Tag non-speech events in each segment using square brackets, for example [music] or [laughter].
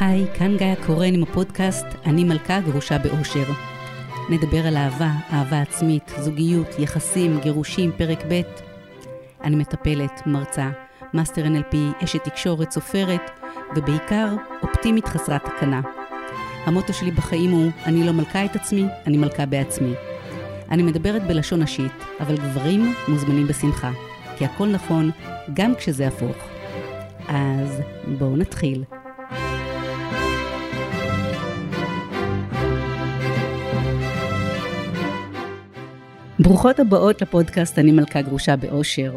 היי, כאן גיא קורן עם הפודקאסט "אני מלכה גרושה באושר". נדבר על אהבה, אהבה עצמית, זוגיות, יחסים, גירושים, פרק ב'. אני מטפלת, מרצה, מאסטר NLP, אשת תקשורת, סופרת, ובעיקר אופטימית חסרת תקנה. המוטו שלי בחיים הוא, אני לא מלכה את עצמי, אני מלכה בעצמי. אני מדברת בלשון נשית, אבל גברים מוזמנים בשמחה, כי הכל נכון, גם כשזה הפוך. אז בואו נתחיל. ברוכות הבאות לפודקאסט אני מלכה גרושה באושר.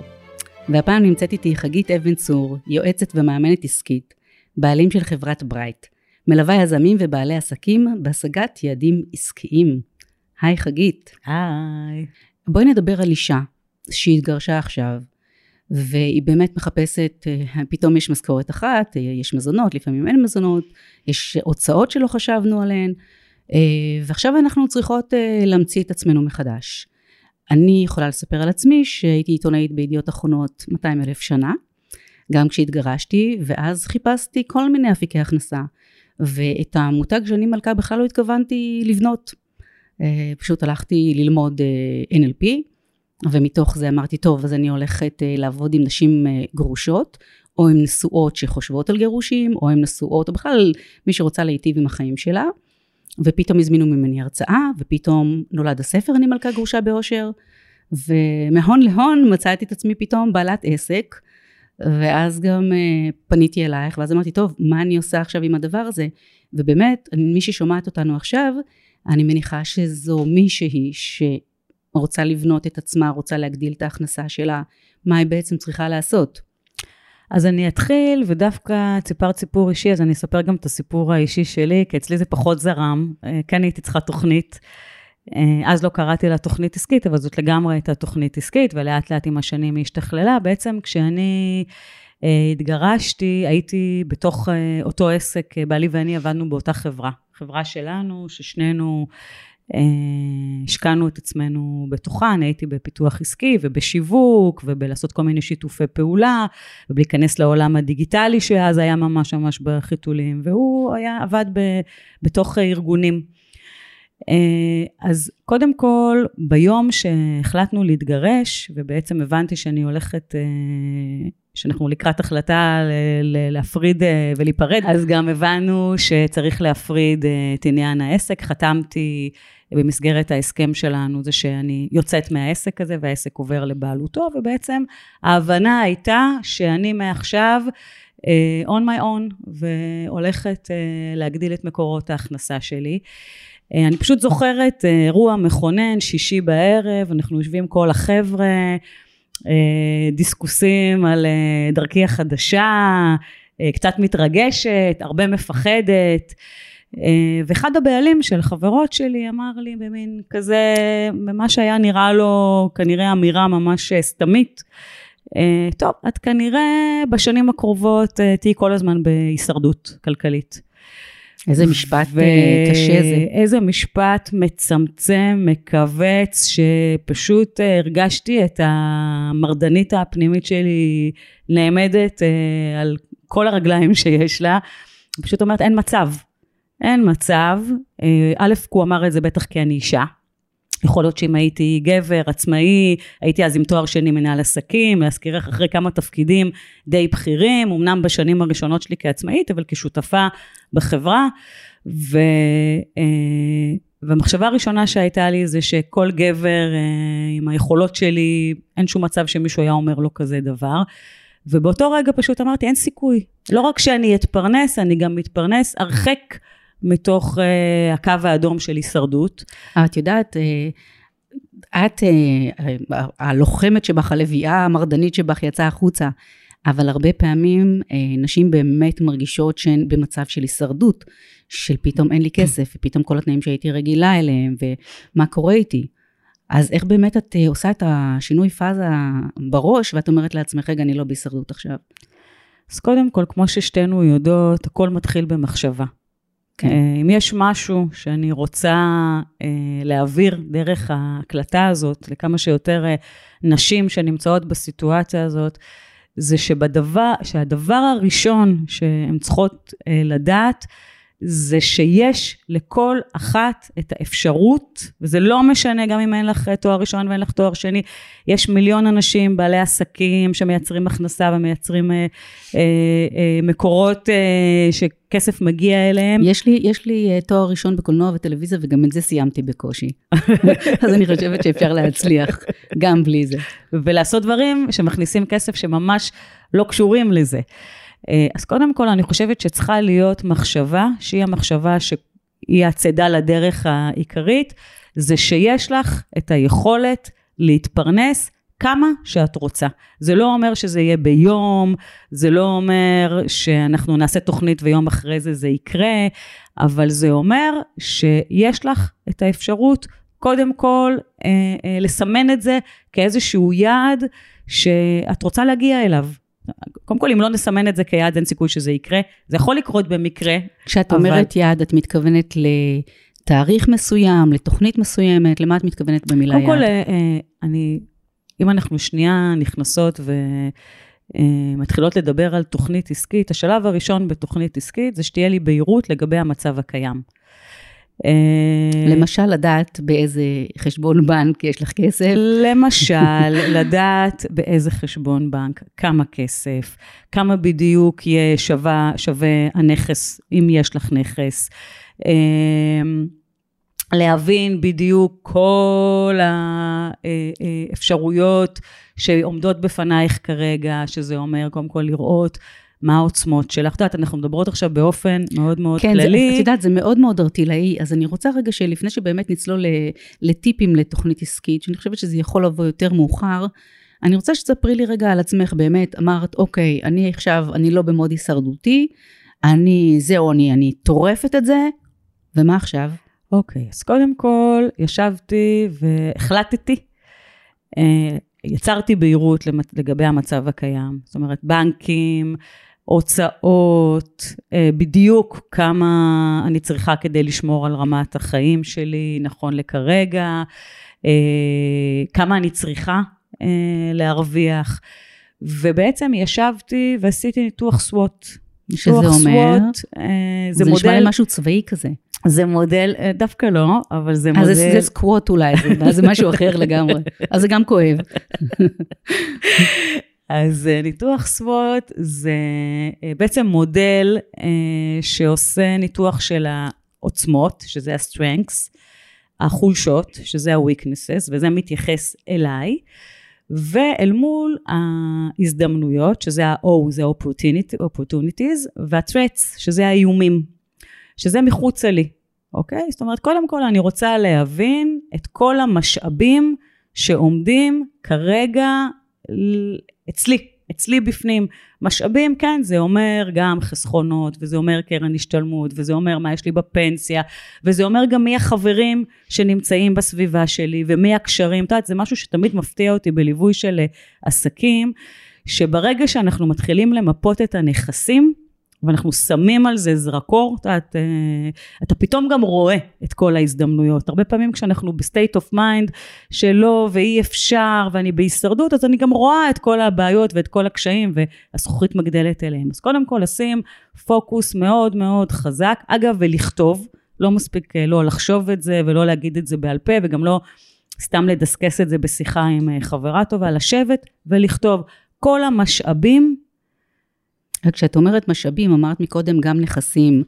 והפעם נמצאת איתי חגית אבן צור, יועצת ומאמנת עסקית, בעלים של חברת ברייט, מלווה יזמים ובעלי עסקים בהשגת יעדים עסקיים. היי חגית. היי. בואי נדבר על אישה שהתגרשה עכשיו, והיא באמת מחפשת, אה, פתאום יש משכורת אחת, אה, יש מזונות, לפעמים אין מזונות, יש הוצאות שלא חשבנו עליהן, אה, ועכשיו אנחנו צריכות להמציא את עצמנו מחדש. אני יכולה לספר על עצמי שהייתי עיתונאית בידיעות אחרונות 200 אלף שנה, גם כשהתגרשתי, ואז חיפשתי כל מיני אפיקי הכנסה, ואת המותג שאני מלכה בכלל לא התכוונתי לבנות. אה, פשוט הלכתי ללמוד אה, NLP, ומתוך זה אמרתי, טוב, אז אני הולכת אה, לעבוד עם נשים גרושות, או עם נשואות שחושבות על גירושים, או עם נשואות, או בכלל מי שרוצה להיטיב עם החיים שלה. ופתאום הזמינו ממני הרצאה, ופתאום נולד הספר אני מלכה גרושה באושר, ומהון להון מצאתי את עצמי פתאום בעלת עסק, ואז גם uh, פניתי אלייך, ואז אמרתי, טוב, מה אני עושה עכשיו עם הדבר הזה? ובאמת, מי ששומעת אותנו עכשיו, אני מניחה שזו מישהי שרוצה לבנות את עצמה, רוצה להגדיל את ההכנסה שלה, מה היא בעצם צריכה לעשות. אז אני אתחיל, ודווקא סיפרת סיפור אישי, אז אני אספר גם את הסיפור האישי שלי, כי אצלי זה פחות זרם, אה, כן הייתי צריכה תוכנית. אה, אז לא קראתי לה תוכנית עסקית, אבל זאת לגמרי הייתה תוכנית עסקית, ולאט לאט עם השנים היא השתכללה. בעצם כשאני אה, התגרשתי, הייתי בתוך אותו עסק, בעלי ואני עבדנו באותה חברה. חברה שלנו, ששנינו השקענו את עצמנו בתוכה, אני הייתי בפיתוח עסקי ובשיווק ובלעשות כל מיני שיתופי פעולה ובלהיכנס לעולם הדיגיטלי שאז היה ממש ממש בחיתולים והוא היה עבד ב, בתוך ארגונים. אה, אז קודם כל ביום שהחלטנו להתגרש ובעצם הבנתי שאני הולכת אה, שאנחנו לקראת החלטה להפריד ולהיפרד, אז גם הבנו שצריך להפריד את עניין העסק. חתמתי במסגרת ההסכם שלנו זה שאני יוצאת מהעסק הזה והעסק עובר לבעלותו, ובעצם ההבנה הייתה שאני מעכשיו uh, on my own והולכת uh, להגדיל את מקורות ההכנסה שלי. Uh, אני פשוט זוכרת אירוע מכונן, שישי בערב, אנחנו יושבים כל החבר'ה, דיסקוסים על דרכי החדשה, קצת מתרגשת, הרבה מפחדת. אה, ואחד הבעלים של חברות שלי אמר לי במין כזה, במה שהיה נראה לו כנראה אמירה ממש סתמית, אה, טוב, את כנראה בשנים הקרובות אה, תהיי כל הזמן בהישרדות כלכלית. איזה משפט ו... קשה זה. איזה משפט מצמצם, מכווץ, שפשוט הרגשתי את המרדנית הפנימית שלי נעמדת על כל הרגליים שיש לה. פשוט אומרת, אין מצב. אין מצב, אה, א', הוא אמר את זה בטח כי אני אישה. יכול להיות שאם הייתי גבר, עצמאי, הייתי אז עם תואר שני מנהל עסקים, להזכירך אחרי כמה תפקידים די בכירים, אמנם בשנים הראשונות שלי כעצמאית, אבל כשותפה בחברה. ו, אה, והמחשבה הראשונה שהייתה לי זה שכל גבר אה, עם היכולות שלי, אין שום מצב שמישהו היה אומר לו כזה דבר. ובאותו רגע פשוט אמרתי, אין סיכוי. לא רק שאני אתפרנס, אני גם מתפרנס הרחק. מתוך uh, הקו האדום של הישרדות. את יודעת, uh, את uh, הלוחמת שבך, הלוויה המרדנית שבך יצאה החוצה, אבל הרבה פעמים uh, נשים באמת מרגישות שהן במצב של הישרדות, של פתאום אין לי כסף, ופתאום כל התנאים שהייתי רגילה אליהם, ומה קורה איתי. אז איך באמת את עושה את השינוי פאזה בראש, ואת אומרת לעצמך, רגע, אני לא בהישרדות עכשיו? אז קודם כל, כמו ששתינו יודעות, הכל מתחיל במחשבה. כן. אה, אם יש משהו שאני רוצה אה, להעביר דרך ההקלטה הזאת לכמה שיותר אה, נשים שנמצאות בסיטואציה הזאת, זה שבדבר, שהדבר הראשון שהן צריכות לדעת, זה שיש לכל אחת את האפשרות, וזה לא משנה גם אם אין לך תואר ראשון ואין לך תואר שני, יש מיליון אנשים, בעלי עסקים שמייצרים הכנסה ומייצרים אה, אה, אה, מקורות אה, שכסף מגיע אליהם. יש לי, יש לי אה, תואר ראשון בקולנוע וטלוויזיה, וגם את זה סיימתי בקושי. [laughs] אז אני חושבת שאפשר להצליח גם בלי זה. ולעשות דברים שמכניסים כסף שממש לא קשורים לזה. אה, אז קודם כל, אני חושבת שצריכה להיות מחשבה, שהיא המחשבה שהיא הצידה לדרך העיקרית, זה שיש לך את היכולת להתפרנס כמה שאת רוצה. זה לא אומר שזה יהיה ביום, זה לא אומר שאנחנו נעשה תוכנית ויום אחרי זה זה יקרה, אבל זה אומר שיש לך את האפשרות קודם כל אה, אה, לסמן את זה כאיזשהו יעד שאת רוצה להגיע אליו. קודם כל, אם לא נסמן את זה כיעד, אין סיכוי שזה יקרה. זה יכול לקרות במקרה. כשאת אבל... אומרת יעד, את מתכוונת לתאריך מסוים, לתוכנית מסוימת? למה את מתכוונת במילה קודם יעד? קודם כל, אה, אני, אם אנחנו שנייה נכנסות ומתחילות אה, לדבר על תוכנית עסקית, השלב הראשון בתוכנית עסקית זה שתהיה לי בהירות לגבי המצב הקיים. אה, למשל, לדעת באיזה חשבון בנק יש לך כסף. למשל, [laughs] לדעת באיזה חשבון בנק, כמה כסף, כמה בדיוק יהיה שווה, שווה הנכס, אם יש לך נכס. אה, להבין בדיוק כל האפשרויות שעומדות בפנייך כרגע, שזה אומר קודם כל לראות מה העוצמות שלך. את יודעת, אנחנו מדברות עכשיו באופן מאוד מאוד כן, כללי. כן, את יודעת, זה מאוד מאוד ארטילאי, אז אני רוצה רגע שלפני שבאמת נצלול לטיפים לתוכנית עסקית, שאני חושבת שזה יכול לבוא יותר מאוחר, אני רוצה שתספרי לי רגע על עצמך, באמת, אמרת, אוקיי, אני עכשיו, אני לא במוד הישרדותי, אני, זהו, אני, אני טורפת את זה, ומה עכשיו? אוקיי, אז קודם כל, ישבתי והחלטתי. אה, יצרתי בהירות לגבי המצב הקיים. זאת אומרת, בנקים, הוצאות, אה, בדיוק כמה אני צריכה כדי לשמור על רמת החיים שלי נכון לכרגע, אה, כמה אני צריכה אה, להרוויח. ובעצם ישבתי ועשיתי ניתוח סוואט. שזה אומר? סוואט, זה, זה מודל... נשמע לי משהו צבאי כזה. זה מודל, דווקא לא, אבל זה מודל... אז זה, זה סקווט אולי, זה, זה משהו אחר לגמרי. אז זה גם כואב. [laughs] אז אה, ניתוח סוואט זה אה, בעצם מודל אה, שעושה ניתוח של העוצמות, שזה ה-strengths, החולשות, שזה ה-weaknesses, וזה מתייחס אליי, ואל מול ההזדמנויות, שזה ה-O, זה opportunities, וה-threats, שזה האיומים, שזה מחוצה לי, אוקיי? זאת אומרת, קודם כל אני רוצה להבין את כל המשאבים שעומדים כרגע אצלי, אצלי בפנים. משאבים, כן, זה אומר גם חסכונות, וזה אומר קרן השתלמות, וזה אומר מה יש לי בפנסיה, וזה אומר גם מי החברים שנמצאים בסביבה שלי, ומי הקשרים. את יודעת, זה משהו שתמיד מפתיע אותי בליווי של עסקים, שברגע שאנחנו מתחילים למפות את הנכסים, ואנחנו שמים על זה זרקור, אתה, אתה, אה, אתה פתאום גם רואה את כל ההזדמנויות. הרבה פעמים כשאנחנו ב state of mind שלא ואי אפשר ואני בהישרדות, אז אני גם רואה את כל הבעיות ואת כל הקשיים והזכוכית מגדלת אליהם. אז קודם כל לשים פוקוס מאוד מאוד חזק, אגב ולכתוב, לא מספיק אה, לא לחשוב את זה ולא להגיד את זה בעל פה וגם לא סתם לדסקס את זה בשיחה עם אה, חברה טובה, לשבת ולכתוב כל המשאבים וכשאת אומרת משאבים, אמרת מקודם גם נכסים,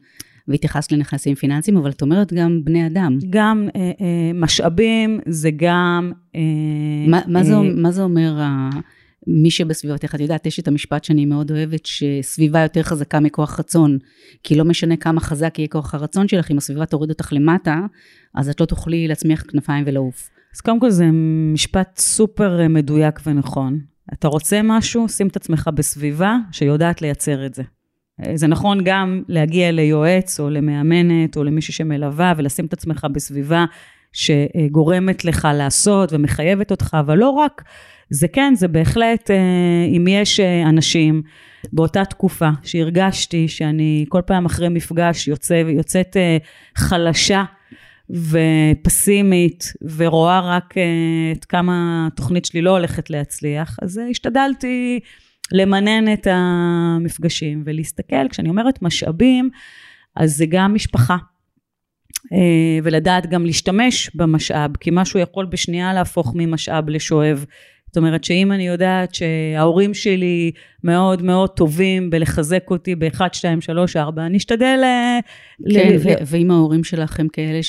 והתייחסת לנכסים פיננסיים, אבל את אומרת גם בני אדם. גם אה, אה, משאבים זה גם... אה, מה, מה, אה, זה, מה זה אומר ה... מי שבסביבתך, את יודעת, יש את המשפט שאני מאוד אוהבת, שסביבה יותר חזקה מכוח רצון. כי לא משנה כמה חזק יהיה כוח הרצון שלך, אם הסביבה תוריד אותך למטה, אז את לא תוכלי להצמיח כנפיים ולעוף. אז קודם כל זה משפט סופר מדויק ונכון. אתה רוצה משהו, שים את עצמך בסביבה שיודעת לייצר את זה. זה נכון גם להגיע ליועץ או למאמנת או למישהי שמלווה ולשים את עצמך בסביבה שגורמת לך לעשות ומחייבת אותך, אבל לא רק, זה כן, זה בהחלט, אה, אם יש אה, אנשים באותה תקופה שהרגשתי שאני כל פעם אחרי מפגש יוצא, יוצאת אה, חלשה ופסימית, ורואה רק אה, את כמה התוכנית שלי לא הולכת להצליח, אז אה, השתדלתי למנן את המפגשים ולהסתכל, כשאני אומרת משאבים, אז זה גם משפחה. אה, ולדעת גם להשתמש במשאב, כי משהו יכול בשנייה להפוך ממשאב לשואב. זאת אומרת שאם אני יודעת שההורים שלי מאוד מאוד טובים בלחזק אותי ב-1, 2, 3, 4, אני אשתדל... אה, כן, ל- ו- ואם ההורים שלך הם כאלה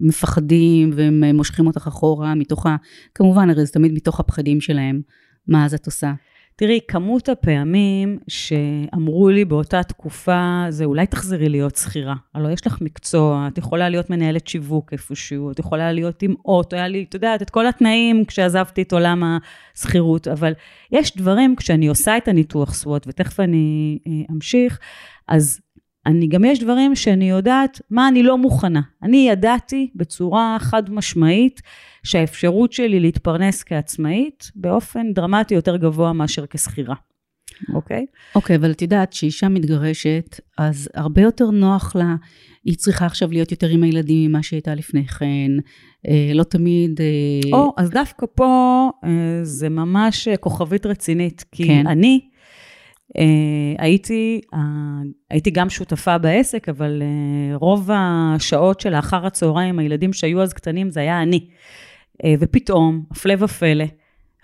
שמפחדים והם מושכים אותך אחורה מתוך ה... כמובן, הרי זה תמיד מתוך הפחדים שלהם, מה אז את עושה? תראי, כמות הפעמים שאמרו לי באותה תקופה, זה אולי תחזרי להיות שכירה. הלוא יש לך מקצוע, את יכולה להיות מנהלת שיווק איפשהו, את יכולה להיות עם אוטו, היה לי, את יודעת, את כל התנאים כשעזבתי את עולם השכירות, אבל יש דברים, כשאני עושה את הניתוח סוואט, ותכף אני אה, אמשיך, אז אני גם יש דברים שאני יודעת מה אני לא מוכנה. אני ידעתי בצורה חד משמעית שהאפשרות שלי להתפרנס כעצמאית באופן דרמטי יותר גבוה מאשר כשכירה. אוקיי? Okay? אוקיי, okay, אבל את יודעת שאישה מתגרשת, אז הרבה יותר נוח לה, היא צריכה עכשיו להיות יותר עם הילדים ממה שהייתה לפני כן, אה, לא תמיד... אה, או, oh, אז דווקא פה אה, זה ממש כוכבית רצינית, כי כן. אני, Uh, הייתי, uh, הייתי גם שותפה בעסק, אבל uh, רוב השעות של האחר הצהריים, הילדים שהיו אז קטנים, זה היה אני. Uh, ופתאום, הפלא ופלא,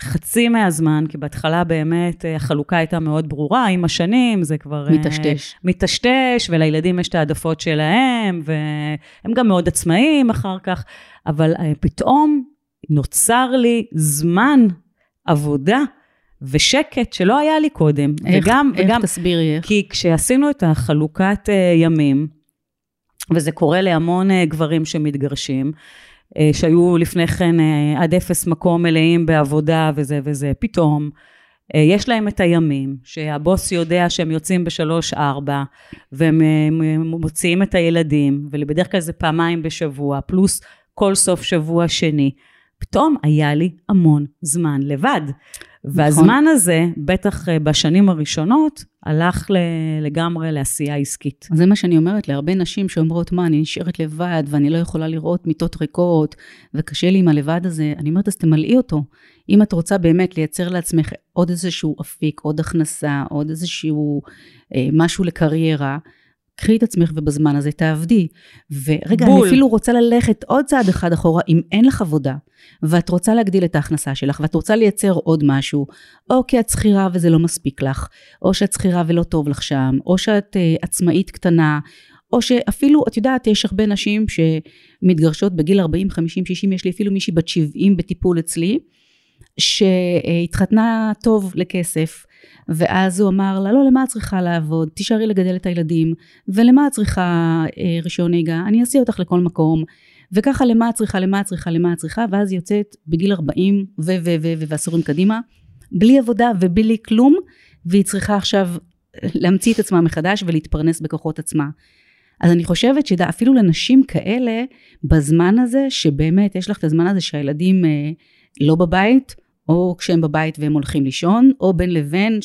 חצי מהזמן, כי בהתחלה באמת uh, החלוקה הייתה מאוד ברורה, עם השנים זה כבר... מטשטש. Uh, מטשטש, ולילדים יש את העדפות שלהם, והם גם מאוד עצמאיים אחר כך, אבל uh, פתאום נוצר לי זמן עבודה. ושקט שלא היה לי קודם. איך, וגם, איך וגם, תסבירי איך? כי כשעשינו את החלוקת uh, ימים, וזה קורה להמון גברים שמתגרשים, שהיו לפני כן uh, עד אפס מקום מלאים בעבודה וזה וזה, פתאום uh, יש להם את הימים, שהבוס יודע שהם יוצאים בשלוש-ארבע, והם מוציאים את הילדים, ובדרך כלל זה פעמיים בשבוע, פלוס כל סוף שבוע שני. פתאום היה לי המון זמן לבד. והזמן נכון. הזה, בטח אה, בשנים הראשונות, הלך לגמרי לעשייה עסקית. זה מה שאני אומרת להרבה נשים שאומרות, מה, אני נשארת לבד ואני לא יכולה לראות מיטות ריקות, וקשה לי עם הלבד הזה. אני אומרת, אז תמלאי אותו. אם את רוצה באמת לייצר לעצמך עוד איזשהו אפיק, עוד הכנסה, עוד איזשהו אה, משהו לקריירה, קחי את עצמך ובזמן הזה תעבדי. ורגע, בול. אני אפילו רוצה ללכת עוד צעד אחד אחורה, אם אין לך עבודה, ואת רוצה להגדיל את ההכנסה שלך, ואת רוצה לייצר עוד משהו, או כי את שכירה וזה לא מספיק לך, או שאת שכירה ולא טוב לך שם, או שאת uh, עצמאית קטנה, או שאפילו, את יודעת, יש הרבה נשים שמתגרשות בגיל 40, 50, 60, יש לי אפילו מישהי בת 70 בטיפול אצלי, שהתחתנה טוב לכסף, ואז הוא אמר לה, לא, למה את צריכה לעבוד? תישארי לגדל את הילדים, ולמה את צריכה אה, רישיון נהיגה? אני אסיע אותך לכל מקום. וככה למה את צריכה, למה את צריכה, למה את צריכה, ואז היא יוצאת בגיל 40 ו... ו... ו... ועשורים קדימה, בלי עבודה ובלי כלום, והיא צריכה עכשיו להמציא את עצמה מחדש ולהתפרנס בכוחות עצמה. אז אני חושבת שאפילו לנשים כאלה, בזמן הזה, שבאמת יש לך את הזמן הזה שהילדים אה, לא בבית, או כשהם בבית והם הולכים לישון, או בין לבין,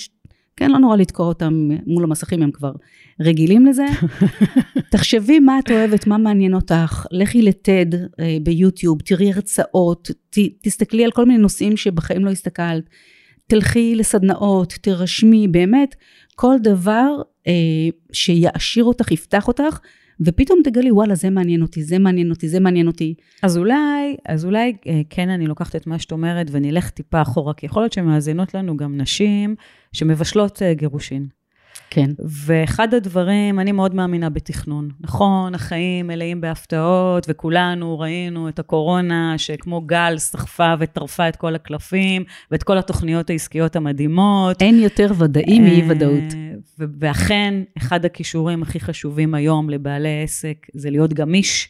כן, לא נורא לתקוע אותם מול המסכים, הם כבר רגילים לזה. [laughs] תחשבי מה את אוהבת, מה מעניין אותך, לכי לטד אה, ביוטיוב, תראי הרצאות, ת, תסתכלי על כל מיני נושאים שבחיים לא הסתכלת, תלכי לסדנאות, תרשמי, באמת, כל דבר אה, שיעשיר אותך, יפתח אותך, ופתאום תגלי, וואלה, זה מעניין אותי, זה מעניין אותי, זה מעניין אותי. אז אולי, אז אולי אה, כן, אני לוקחת את מה שאת אומרת ונלך טיפה אחורה, כי יכול להיות שמאזינות לנו גם נשים שמבשלות אה, גירושין. כן. ואחד הדברים, אני מאוד מאמינה בתכנון. נכון, החיים מלאים בהפתעות, וכולנו ראינו את הקורונה, שכמו גל סחפה וטרפה את כל הקלפים, ואת כל התוכניות העסקיות המדהימות. אין יותר ודאי מאי-ודאות. ואכן, אחד הכישורים הכי חשובים היום לבעלי עסק זה להיות גמיש.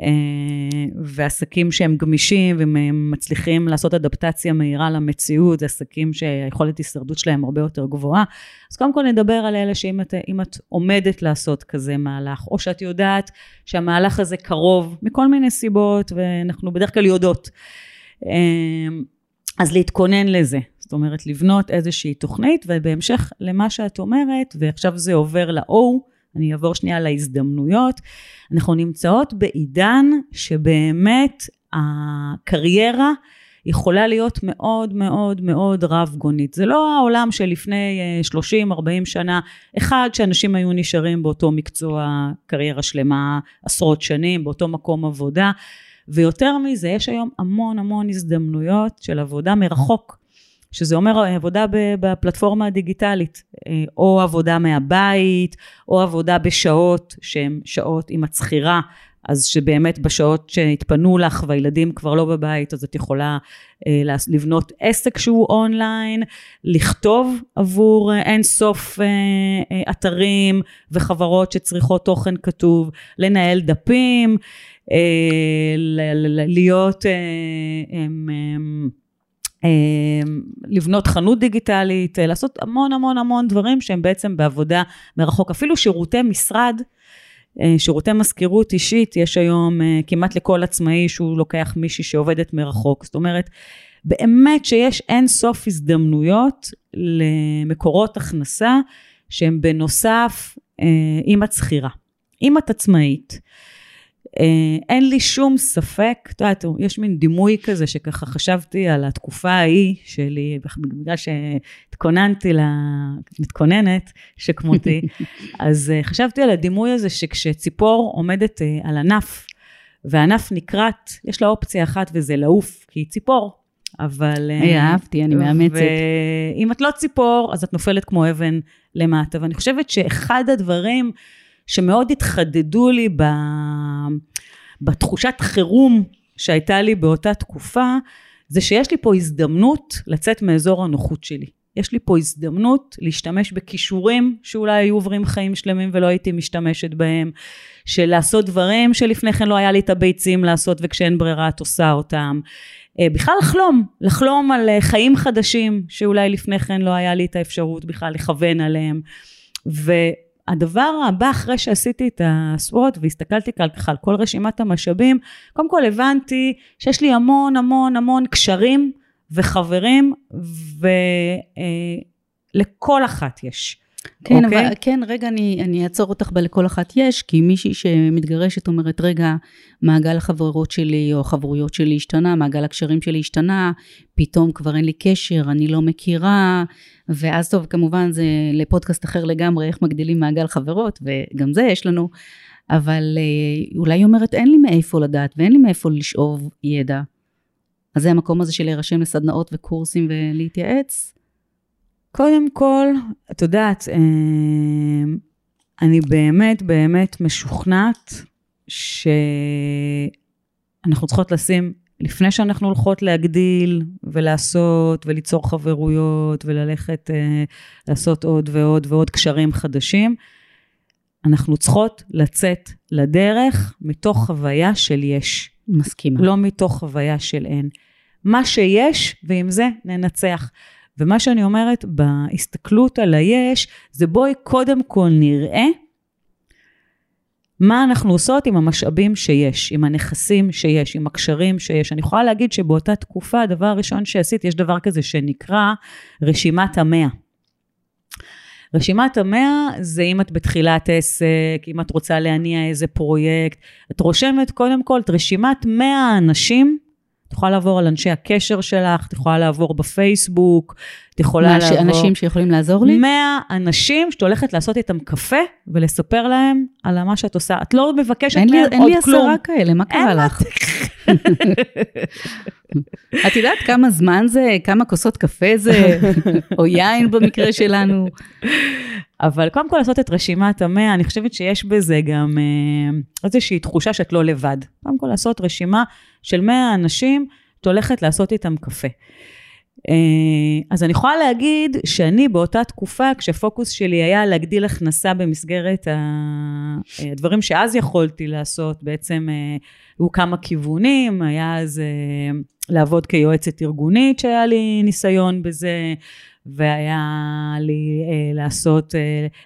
אה, ועסקים שהם גמישים והם מצליחים לעשות אדפטציה מהירה למציאות, זה עסקים שהיכולת הישרדות שלהם הרבה יותר גבוהה. אז קודם כל נדבר על אלה שאם את, את עומדת לעשות כזה מהלך, או שאת יודעת שהמהלך הזה קרוב מכל מיני סיבות, ואנחנו בדרך כלל יודעות. אה, אז להתכונן לזה, זאת אומרת לבנות איזושהי תוכנית, ובהמשך למה שאת אומרת, ועכשיו זה עובר ל-O, אני אעבור שנייה להזדמנויות. אנחנו נמצאות בעידן שבאמת הקריירה יכולה להיות מאוד מאוד מאוד רב גונית. זה לא העולם של לפני 30-40 שנה, אחד שאנשים היו נשארים באותו מקצוע קריירה שלמה עשרות שנים, באותו מקום עבודה, ויותר מזה, יש היום המון המון הזדמנויות של עבודה מרחוק. שזה אומר עבודה בפלטפורמה הדיגיטלית, אה, או עבודה מהבית, או עבודה בשעות שהן שעות עם הצחירה, אז שבאמת בשעות שהתפנו לך והילדים כבר לא בבית, אז את יכולה אה, לבנות עסק שהוא אונליין, לכתוב עבור אה, אין סוף אתרים וחברות שצריכות תוכן כתוב, לנהל דפים, להיות אמ, לבנות חנות דיגיטלית, אה, לעשות המון המון המון דברים שהם בעצם בעבודה מרחוק. אפילו שירותי משרד, אה, שירותי מזכירות אישית, יש היום אה, כמעט לכל עצמאי שהוא לוקח מישהי שעובדת מרחוק. זאת אומרת, באמת שיש אין סוף הזדמנויות למקורות הכנסה שהם בנוסף עם הצחירה. אם את עצמאית, אין לי שום ספק, את יודעת, יש מין דימוי כזה שככה חשבתי על התקופה ההיא שלי, בגלל שהתכוננתי, ל... מתכוננת, שכמותי, [laughs] אז אה, חשבתי על הדימוי הזה שכשציפור עומדת אה, על ענף, והענף נקרט, יש לה אופציה אחת וזה לעוף, כי היא ציפור. אבל... היי, אהבתי, אני מאמצת. ואם את לא ציפור, אז את נופלת כמו אבן למטה. ואני חושבת שאחד הדברים שמאוד התחדדו לי ב... בתחושת חירום שהייתה לי באותה תקופה, זה שיש לי פה הזדמנות לצאת מאזור הנוחות שלי. יש לי פה הזדמנות להשתמש בכישורים שאולי היו עוברים חיים שלמים ולא הייתי משתמשת בהם, של לעשות דברים שלפני כן לא היה לי את הביצים לעשות וכשאין ברירה את עושה אותם. אה, בכלל לחלום, לחלום על אה, חיים חדשים שאולי לפני כן לא היה לי את האפשרות בכלל לכוון עליהם. ו... הדבר הבא אחרי שעשיתי את הסוואט והסתכלתי ככה על כל רשימת המשאבים, קודם כל הבנתי שיש לי המון המון המון קשרים וחברים ולכל אה, אחת יש. כן, אוקיי? אבל, כן, רגע, אני, אני אעצור אותך בלכל אחת יש, כי מישהי שמתגרשת אומרת, רגע, מעגל החברות שלי או החברויות שלי השתנה, מעגל הקשרים שלי השתנה, פתאום כבר אין לי קשר, אני לא מכירה, ואז טוב, כמובן זה לפודקאסט אחר לגמרי, איך מגדילים מעגל חברות, וגם זה יש לנו, אבל אה, אולי היא אומרת, אין לי מאיפה לדעת ואין לי מאיפה לשאוב ידע. אז זה המקום הזה של להירשם לסדנאות וקורסים ולהתייעץ. קודם כל, את יודעת, אה, אני באמת באמת משוכנעת שאנחנו צריכות לשים, לפני שאנחנו הולכות להגדיל ולעשות וליצור חברויות וללכת אה, לעשות עוד ועוד ועוד קשרים חדשים, אנחנו צריכות לצאת לדרך מתוך חוויה של יש. מסכימה. לא מתוך חוויה של אין. מה שיש, ועם זה ננצח. ומה שאני אומרת בהסתכלות על היש, זה בואי קודם כל נראה מה אנחנו עושות עם המשאבים שיש, עם הנכסים שיש, עם הקשרים שיש. אני יכולה להגיד שבאותה תקופה, הדבר הראשון שעשית, יש דבר כזה שנקרא רשימת המאה. רשימת המאה זה אם את בתחילת עסק, אם את רוצה להניע איזה פרויקט, את רושמת קודם כל את רשימת 100 אנשים את יכולה לעבור על אנשי הקשר שלך, את יכולה לעבור בפייסבוק, את יכולה מה, לעבור... אנשים שיכולים לעזור לי? 100 אנשים שאת הולכת לעשות איתם קפה ולספר להם על מה שאת עושה. את לא מבקשת מהם לי, עוד כלום. אין לי עשרה כאלה, מה קרה לך? [laughs] את יודעת כמה זמן זה, כמה כוסות קפה זה, [laughs] או יין במקרה שלנו? אבל קודם כל לעשות את רשימת המאה, אני חושבת שיש בזה גם אה, איזושהי תחושה שאת לא לבד. קודם כל לעשות רשימה של 100 אנשים שאת הולכת לעשות איתם קפה. אה, אז אני יכולה להגיד שאני באותה תקופה, כשפוקוס שלי היה להגדיל הכנסה במסגרת הדברים שאז יכולתי לעשות, בעצם אה, היו כמה כיוונים, היה אז אה, לעבוד כיועצת ארגונית שהיה לי ניסיון בזה, והיה לי לעשות,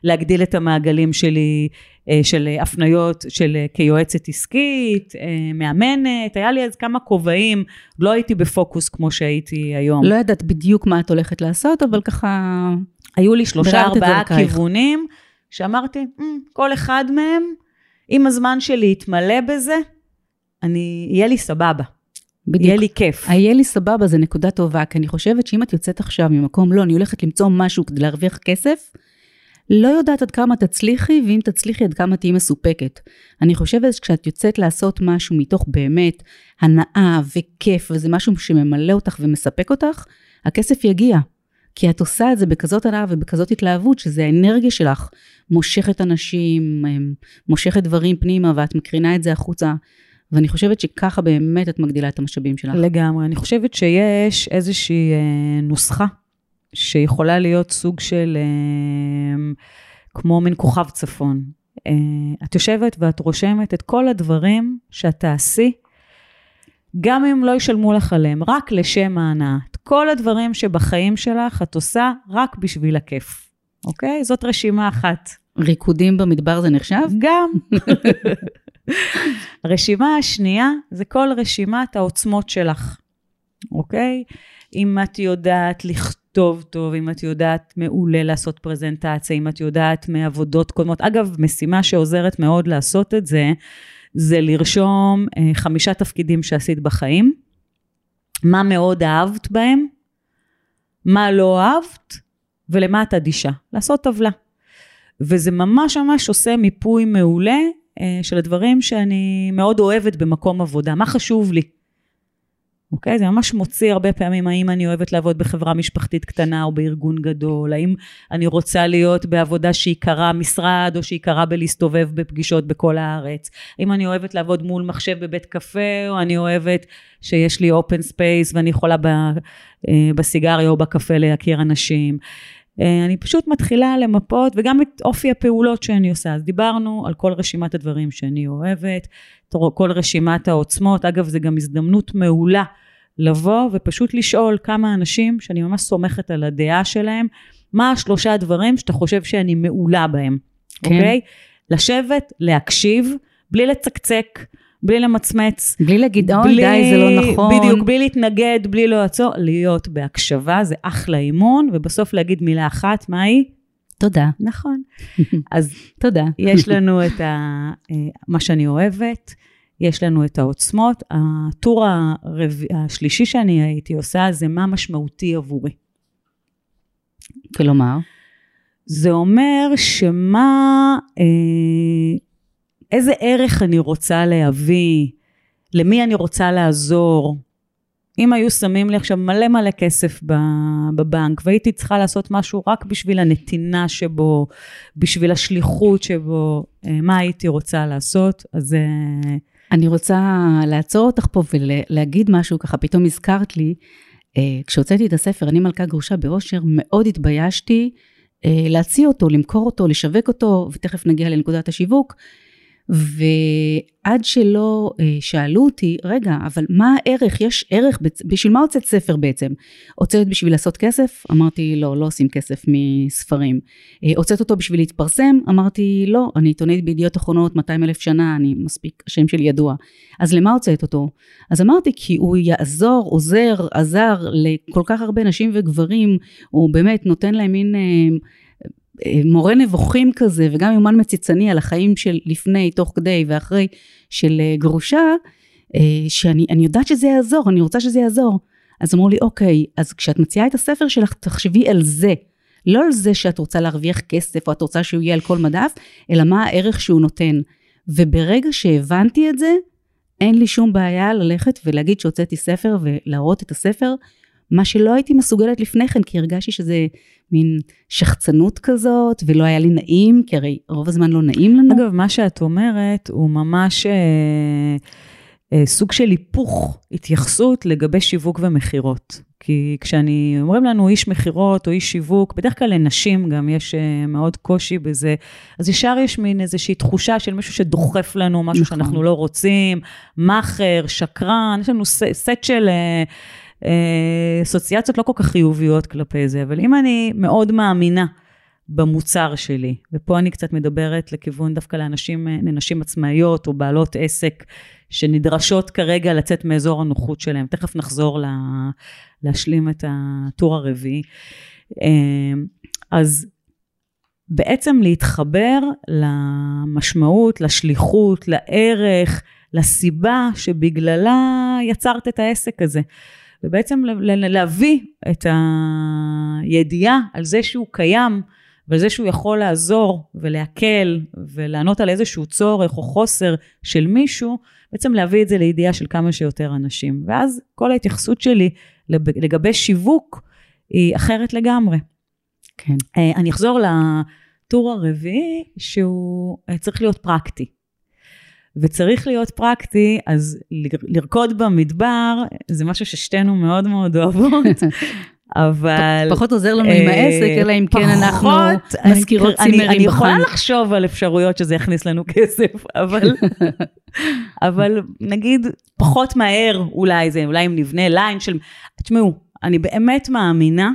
להגדיל את המעגלים שלי אה, של הפניות של אה, כיועצת עסקית, אה, מאמנת, היה לי אז כמה כובעים, לא הייתי בפוקוס כמו שהייתי היום. לא ידעת בדיוק מה את הולכת לעשות, אבל ככה... היו לי שלושה ארבעה כיוונים, שאמרתי, mm, כל אחד מהם, אם הזמן שלי יתמלא בזה, אני, יהיה לי סבבה. בדיוק. יהיה לי כיף. יהיה לי סבבה, זה נקודה טובה, כי אני חושבת שאם את יוצאת עכשיו ממקום, לא, אני הולכת למצוא משהו כדי להרוויח כסף, לא יודעת עד כמה תצליחי, ואם תצליחי עד כמה תהיי מסופקת. אני חושבת שכשאת יוצאת לעשות משהו מתוך באמת הנאה וכיף, וזה משהו שממלא אותך ומספק אותך, הכסף יגיע. כי את עושה את זה בכזאת הנאה ובכזאת התלהבות, שזה האנרגיה שלך מושכת אנשים, מושכת דברים פנימה, ואת מקרינה את זה החוצה. ואני חושבת שככה באמת את מגדילה את המשאבים שלך. לגמרי. אני חושבת שיש איזושהי אה, נוסחה שיכולה להיות סוג של, אה, כמו מין כוכב צפון. אה, את יושבת ואת רושמת את כל הדברים שאת תעשי, גם אם לא ישלמו לך עליהם, רק לשם ההנאה. את כל הדברים שבחיים שלך את עושה רק בשביל הכיף, אוקיי? זאת רשימה אחת. ריקודים במדבר זה נחשב? גם. [laughs] הרשימה השנייה זה כל רשימת העוצמות שלך, אוקיי? אם את יודעת לכתוב טוב, אם את יודעת מעולה לעשות פרזנטציה, אם את יודעת מעבודות קודמות. אגב, משימה שעוזרת מאוד לעשות את זה, זה לרשום אה, חמישה תפקידים שעשית בחיים, מה מאוד אהבת בהם, מה לא אהבת, ולמה את אדישה. לעשות טבלה. וזה ממש ממש עושה מיפוי מעולה אה, של הדברים שאני מאוד אוהבת במקום עבודה, מה חשוב לי. אוקיי? זה ממש מוציא הרבה פעמים האם אני אוהבת לעבוד בחברה משפחתית קטנה או בארגון גדול, האם אני רוצה להיות בעבודה שעיקרה משרד או שעיקרה בלהסתובב בפגישות בכל הארץ, האם אני אוהבת לעבוד מול מחשב בבית קפה או אני אוהבת שיש לי open space ואני יכולה ב, אה, בסיגריה או בקפה להכיר אנשים. אה, אני פשוט מתחילה למפות, וגם את אופי הפעולות שאני עושה. אז דיברנו על כל רשימת הדברים שאני אוהבת, כל רשימת העוצמות. אגב, זו גם הזדמנות מעולה לבוא ופשוט לשאול כמה אנשים שאני ממש סומכת על הדעה שלהם, מה השלושה דברים שאתה חושב שאני מעולה בהם, כן. אוקיי? לשבת, להקשיב, בלי לצקצק. בלי למצמץ. בלי להגיד, אוי, די, זה לא נכון. בדיוק, בלי להתנגד, בלי לעצור, להיות בהקשבה, זה אחלה אימון, ובסוף להגיד מילה אחת, מה היא? תודה. נכון. [laughs] אז תודה. יש לנו את ה, אה, מה שאני אוהבת, יש לנו את העוצמות. הטור הרב... השלישי שאני הייתי עושה, זה מה משמעותי עבורי. כלומר? זה אומר שמה... אה, איזה ערך אני רוצה להביא, למי אני רוצה לעזור. אם היו שמים לי עכשיו מלא מלא כסף בבנק והייתי צריכה לעשות משהו רק בשביל הנתינה שבו, בשביל השליחות שבו, אה, מה הייתי רוצה לעשות, אז... אה, אני רוצה לעצור אותך פה ולהגיד משהו, ככה פתאום הזכרת לי, אה, כשהוצאתי את הספר, אני מלכה גרושה באושר, מאוד התביישתי להציע אותו, למכור אותו, לשווק אותו, ותכף נגיע לנקודת השיווק. ועד שלא אה, שאלו אותי, רגע, אבל מה הערך? יש ערך, בשביל מה הוצאת ספר בעצם? הוצאת בשביל לעשות כסף? אמרתי, לא, לא עושים כסף מספרים. אה, הוצאת אותו בשביל להתפרסם? אמרתי, לא, אני עיתונאית בידיעות אחרונות 200 אלף שנה, אני מספיק, השם שלי ידוע. אז למה הוצאת אותו? אז אמרתי, כי הוא יעזור, עוזר, עזר לכל כך הרבה נשים וגברים, הוא באמת נותן להם מין... אה, מורה נבוכים כזה, וגם יומן מציצני על החיים של לפני, תוך כדי ואחרי של אה, גרושה, אה, שאני יודעת שזה יעזור, אני רוצה שזה יעזור. אז אמרו לי, אוקיי, אז כשאת מציעה את הספר שלך, תחשבי על זה. לא על זה שאת רוצה להרוויח כסף, או את רוצה שהוא יהיה על כל מדף, אלא מה הערך שהוא נותן. וברגע שהבנתי את זה, אין לי שום בעיה ללכת ולהגיד שהוצאתי ספר ולהראות את הספר, מה שלא הייתי מסוגלת לפני כן, כי הרגשתי שזה מין שחצנות כזאת, ולא היה לי נעים, כי הרי רוב הזמן לא נעים לנו. אגב, מה שאת אומרת הוא ממש אה, אה, סוג של היפוך התייחסות לגבי שיווק ומכירות. כי כשאני, אומרים לנו איש מכירות או איש שיווק, בדרך כלל לנשים גם יש אה, מאוד קושי בזה, אז ישר יש מין איזושהי תחושה של מישהו שדוחף לנו משהו נכון. שאנחנו לא רוצים, מאכר, שקרן, יש לנו סט של... אה, אסוציאציות לא כל כך חיוביות כלפי זה, אבל אם אני מאוד מאמינה במוצר שלי, ופה אני קצת מדברת לכיוון דווקא לאנשים, לנשים עצמאיות או בעלות עסק שנדרשות כרגע לצאת מאזור הנוחות שלהם, תכף נחזור לה, להשלים את הטור הרביעי. אמ, אז בעצם להתחבר למשמעות, לשליחות, לערך, לסיבה שבגללה יצרת את העסק הזה. ובעצם להביא את הידיעה על זה שהוא קיים ועל זה שהוא יכול לעזור ולהקל ולענות על איזשהו צורך או חוסר של מישהו, בעצם להביא את זה לידיעה של כמה שיותר אנשים. ואז כל ההתייחסות שלי לגבי שיווק היא אחרת לגמרי. כן. אה, אני אחזור לטור הרביעי, שהוא אה, צריך להיות פרקטי. וצריך להיות פרקטי, אז לרקוד במדבר זה משהו ששתינו מאוד מאוד אוהבות. [laughs] אבל... פחות עוזר לנו עם העסק, אה, אלא אם כן אנחנו מזכירות צימרים בחנות. אני יכולה לחשוב על אפשרויות שזה יכניס לנו כסף, [laughs] אבל, אבל נגיד פחות מהר אולי זה, אולי אם נבנה ליין של... תשמעו, אני באמת מאמינה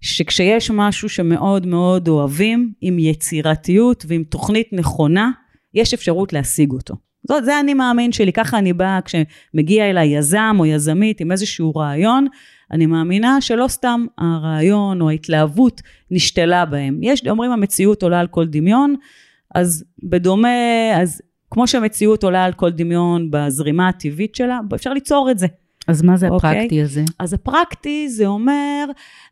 שכשיש משהו שמאוד מאוד אוהבים, עם יצירתיות ועם תוכנית נכונה, יש אפשרות להשיג אותו. זאת, זה אני מאמין שלי, ככה אני באה כשמגיע אליי יזם או יזמית עם איזשהו רעיון, אני מאמינה שלא סתם הרעיון או ההתלהבות נשתלה בהם. יש, אומרים המציאות עולה על כל דמיון, אז בדומה, אז כמו שהמציאות עולה על כל דמיון בזרימה הטבעית שלה, אפשר ליצור את זה. אז מה זה אוקיי? הפרקטי? הזה? אז הפרקטי זה אומר,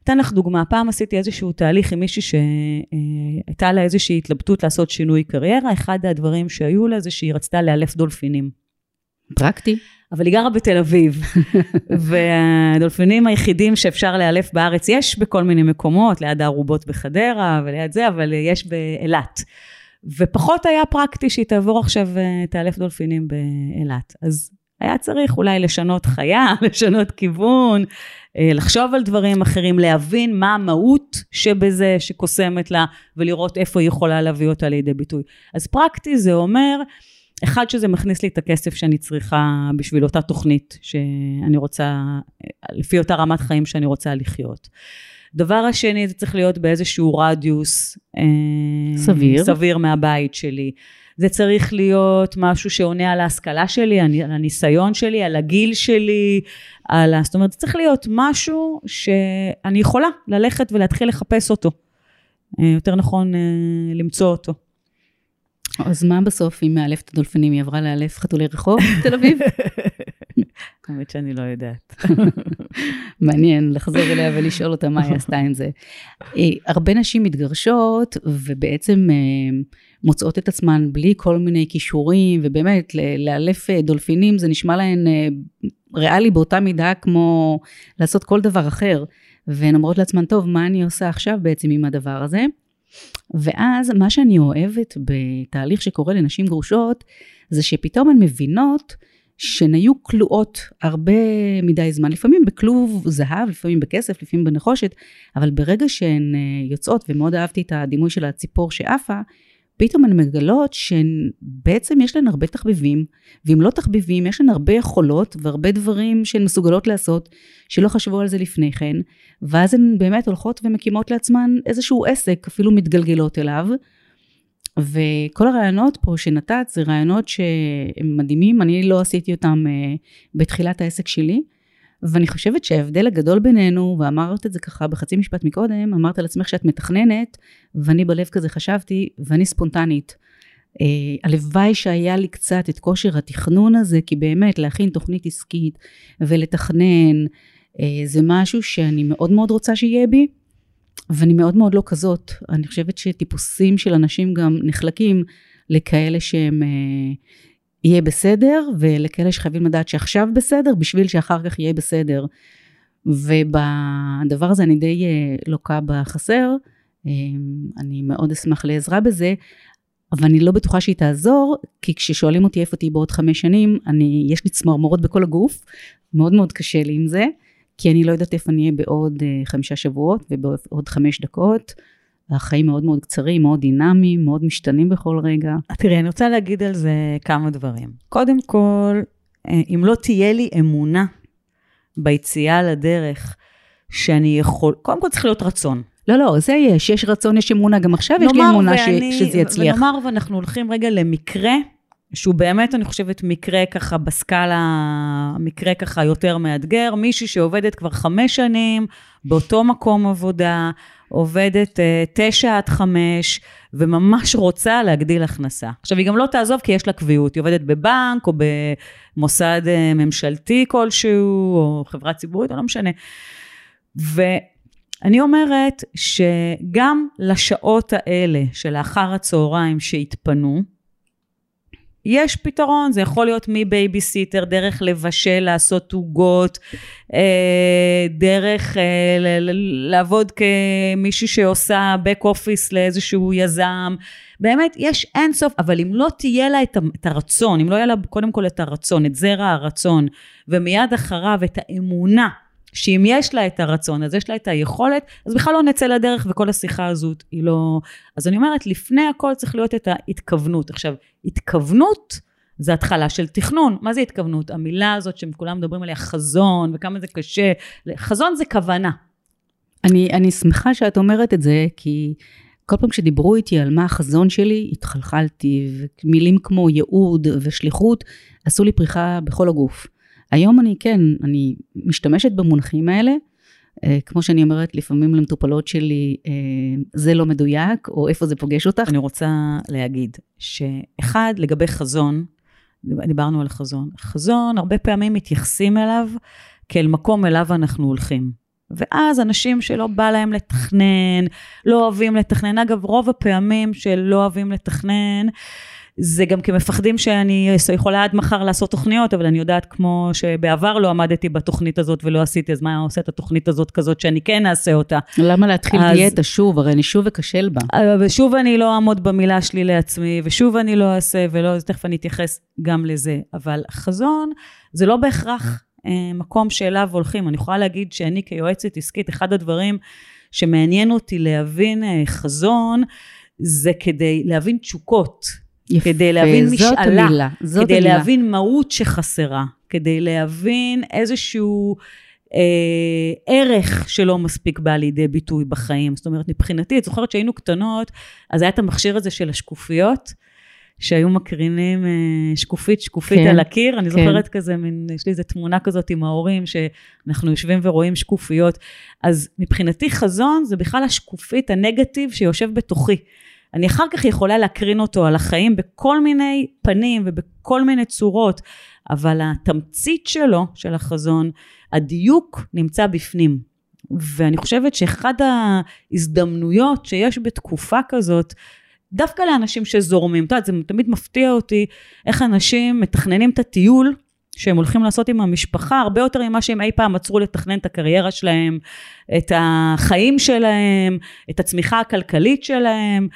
אתן לך דוגמה, פעם עשיתי איזשהו תהליך עם מישהי שהייתה לה איזושהי התלבטות לעשות שינוי קריירה, אחד הדברים שהיו לה זה שהיא רצתה לאלף דולפינים. פרקטי. אבל היא גרה בתל אביב, [laughs] והדולפינים היחידים שאפשר לאלף בארץ, יש בכל מיני מקומות, ליד הערובות בחדרה וליד זה, אבל יש באילת. ופחות היה פרקטי שהיא תעבור עכשיו, אה, תאלף דולפינים באילת. אז היה צריך אולי לשנות חיה, [laughs] לשנות כיוון, אה, לחשוב על דברים אחרים, להבין מה המהות שבזה שקוסמת לה, ולראות איפה היא יכולה להביא אותה לידי ביטוי. אז פרקטי זה אומר, אחד שזה מכניס לי את הכסף שאני צריכה בשביל אותה תוכנית שאני רוצה, לפי אותה רמת חיים שאני רוצה לחיות. דבר השני, זה צריך להיות באיזשהו רדיוס אה, סביר, סביר מהבית שלי. זה צריך להיות משהו שעונה על ההשכלה שלי, על הניסיון שלי, על הגיל שלי, על ה... זאת אומרת, זה צריך להיות משהו שאני יכולה ללכת ולהתחיל לחפש אותו. אה, יותר נכון אה, למצוא אותו. אז מה בסוף, אם מאלפת הדולפינים, היא עברה לאלף חתולי רחוב בתל אביב? [laughs] האמת שאני לא יודעת. [laughs] מעניין לחזור אליה ולשאול אותה מה היא עשתה עם זה. אה, הרבה נשים מתגרשות ובעצם מוצאות את עצמן בלי כל מיני כישורים, ובאמת לאלף אה, דולפינים זה נשמע להן ריאלי באותה מידה כמו לעשות כל דבר אחר. והן אומרות לעצמן, טוב, מה אני עושה עכשיו בעצם עם הדבר הזה? ואז מה שאני אוהבת בתהליך שקורה לנשים גרושות, זה שפתאום הן מבינות שהן היו כלואות הרבה מדי זמן, לפעמים בכלוב זהב, לפעמים בכסף, לפעמים בנחושת, אבל ברגע שהן אה, יוצאות, ומאוד אהבתי את הדימוי של הציפור שעפה, פתאום הן מגלות שבעצם יש להן הרבה תחביבים, ואם לא תחביבים, יש להן הרבה יכולות והרבה דברים שהן מסוגלות לעשות, שלא חשבו על זה לפני כן, ואז הן באמת הולכות ומקימות לעצמן איזשהו עסק, אפילו מתגלגלות אליו. וכל הרעיונות פה שנתת זה רעיונות שהם מדהימים, אני לא עשיתי אותם אה, בתחילת העסק שלי, ואני חושבת שההבדל הגדול בינינו, ואמרת את זה ככה בחצי משפט מקודם, אמרת על עצמך שאת מתכננת, ואני בלב כזה חשבתי, ואני ספונטנית. אה, הלוואי שהיה לי קצת את כושר התכנון הזה, כי באמת להכין תוכנית עסקית ולתכנן, אה, זה משהו שאני מאוד מאוד רוצה שיהיה בי, ואני מאוד מאוד לא כזאת. אני חושבת שטיפוסים של אנשים גם נחלקים לכאלה שהם אה, יהיה בסדר, ולכאלה שחייבים לדעת שעכשיו בסדר, בשביל שאחר כך יהיה בסדר. ובדבר הזה אני די אה, לוקה בחסר, אה, אני מאוד אשמח לעזרה בזה, אבל אני לא בטוחה שהיא תעזור, כי כששואלים אותי איפה תהיי בעוד חמש שנים, אני, יש לי צמרמורות בכל הגוף, מאוד מאוד קשה לי עם זה, כי אני לא יודעת איפה אני אהיה בעוד אה, חמישה שבועות ובעוד חמש דקות. החיים מאוד מאוד קצרים, מאוד דינמיים, מאוד משתנים בכל רגע. תראי, אני רוצה להגיד על זה כמה דברים. קודם כל, אה, אם לא תהיה לי אמונה ביציאה לדרך, שאני יכול, קודם כל צריך להיות רצון. לא, לא, זה יש, יש רצון, יש אמונה, גם עכשיו יש לי אמונה ואני, ש, שזה יצליח. ונאמר ואנחנו הולכים רגע למקרה, שהוא באמת, אני חושבת, מקרה ככה בסקאלה, מקרה ככה יותר מאתגר, מישהי שעובדת כבר חמש שנים באותו מקום עבודה, עובדת אה, תשע עד חמש, וממש רוצה להגדיל הכנסה. עכשיו, היא גם לא תעזוב כי יש לה קביעות, היא עובדת בבנק, או במוסד אה, ממשלתי כלשהו, או חברה ציבורית, או לא משנה. ואני אומרת שגם לשעות האלה שלאחר הצהריים שהתפנו, יש פתרון, זה יכול להיות מבייביסיטר, דרך לבשל, לעשות עוגות, אה, דרך אה, לעבוד כמישהי שעושה back office לאיזשהו יזם. באמת, יש אינסוף, אבל אם לא תהיה לה את הרצון, אם לא יהיה לה קודם כל את הרצון, את זרע הרצון, ומיד אחריו את האמונה שאם יש לה את הרצון, אז יש לה את היכולת, אז בכלל לא נצא לדרך וכל השיחה הזאת היא לא... אז אני אומרת, לפני הכל צריך להיות את ההתכוונות. עכשיו, התכוונות זה התחלה של תכנון. מה זה התכוונות? המילה הזאת שכולם מדברים עליה, חזון, וכמה זה קשה. חזון זה כוונה. אני, אני שמחה שאת אומרת את זה, כי כל פעם שדיברו איתי על מה החזון שלי, התחלחלתי, ומילים כמו ייעוד ושליחות עשו לי פריחה בכל הגוף. היום אני כן, אני משתמשת במונחים האלה, אה, כמו שאני אומרת לפעמים למטופלות שלי, אה, זה לא מדויק, או איפה זה פוגש אותך. אני רוצה להגיד שאחד, לגבי חזון, דיברנו על חזון. חזון, הרבה פעמים מתייחסים אליו כאל מקום אליו אנחנו הולכים. ואז אנשים שלא בא להם לתכנן, לא אוהבים לתכנן, אגב, רוב הפעמים שלא אוהבים לתכנן, זה גם כי מפחדים שאני יכולה עד מחר לעשות תוכניות, אבל אני יודעת כמו שבעבר לא עמדתי בתוכנית הזאת ולא עשיתי, אז מה עושה את התוכנית הזאת כזאת שאני כן אעשה אותה? למה להתחיל אז, דיאטה שוב? הרי אני שוב אכשל בה. אה, ושוב אני לא אעמוד במילה שלי לעצמי, ושוב אני לא אעשה, ולא, אז תכף אני אתייחס גם לזה. אבל חזון זה לא בהכרח אה, מקום שאליו הולכים. אני יכולה להגיד שאני כיועצת עסקית, אחד הדברים שמעניין אותי להבין אה, חזון, זה כדי להבין תשוקות. יפה, כדי להבין זאת משאלה, המילה, זאת כדי המילה. להבין מהות שחסרה, כדי להבין איזשהו אה, ערך שלא מספיק בא לידי ביטוי בחיים. זאת אומרת, מבחינתי, את זוכרת שהיינו קטנות, אז היה את המכשיר הזה של השקופיות, שהיו מקרינים אה, שקופית שקופית כן, על הקיר, אני כן. זוכרת כזה, מין, יש לי איזו תמונה כזאת עם ההורים, שאנחנו יושבים ורואים שקופיות. אז מבחינתי חזון זה בכלל השקופית, הנגטיב שיושב בתוכי. אני אחר כך יכולה להקרין אותו על החיים בכל מיני פנים ובכל מיני צורות, אבל התמצית שלו, של החזון, הדיוק נמצא בפנים. ואני חושבת שאחד ההזדמנויות שיש בתקופה כזאת, דווקא לאנשים שזורמים, את יודעת, זה תמיד מפתיע אותי איך אנשים מתכננים את הטיול שהם הולכים לעשות עם המשפחה, הרבה יותר ממה שהם אי פעם עצרו לתכנן את הקריירה שלהם, את החיים שלהם, את הצמיחה הכלכלית שלהם,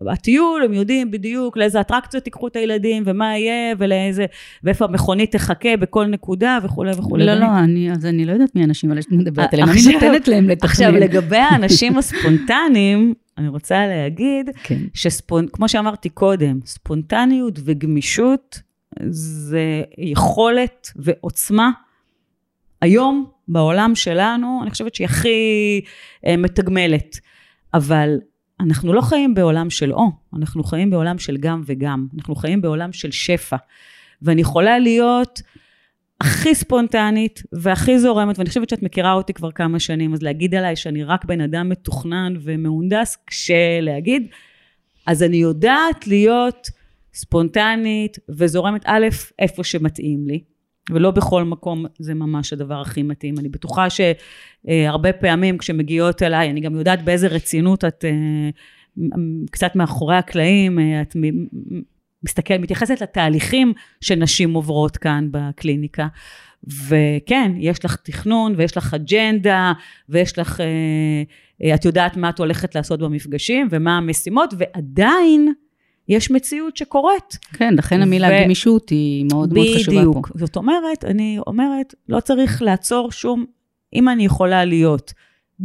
והטיול, הם יודעים בדיוק לאיזה אטרקציות תיקחו את הילדים, ומה יהיה, ולאיזה, ואיפה המכונית תחכה בכל נקודה, וכולי וכולי. לא, לא, אני, אז אני לא יודעת מי האנשים האלה שאת מדברת עליהם, אני נותנת להם לתכנן. עכשיו, לגבי האנשים הספונטניים, אני רוצה להגיד, כן. שכמו שאמרתי קודם, ספונטניות וגמישות, זה יכולת ועוצמה. היום, בעולם שלנו, אני חושבת שהיא הכי אה, מתגמלת. אבל אנחנו לא חיים בעולם של או, אנחנו חיים בעולם של גם וגם. אנחנו חיים בעולם של שפע. ואני יכולה להיות הכי ספונטנית והכי זורמת, ואני חושבת שאת מכירה אותי כבר כמה שנים, אז להגיד עליי שאני רק בן אדם מתוכנן ומהונדס, קשה להגיד. אז אני יודעת להיות ספונטנית וזורמת א', איפה שמתאים לי, ולא בכל מקום זה ממש הדבר הכי מתאים. אני בטוחה שהרבה פעמים כשמגיעות אליי, אני גם יודעת באיזה רצינות את אה, קצת מאחורי הקלעים, אה, את מסתכלת, מתייחסת לתהליכים שנשים עוברות כאן בקליניקה. וכן, יש לך תכנון ויש לך אג'נדה ויש לך, אה, את יודעת מה את הולכת לעשות במפגשים ומה המשימות, ועדיין יש מציאות שקורית. כן, לכן המילה ו... גמישות היא מאוד מאוד חשובה פה. בדיוק. זאת אומרת, אני אומרת, לא צריך לעצור שום, אם אני יכולה להיות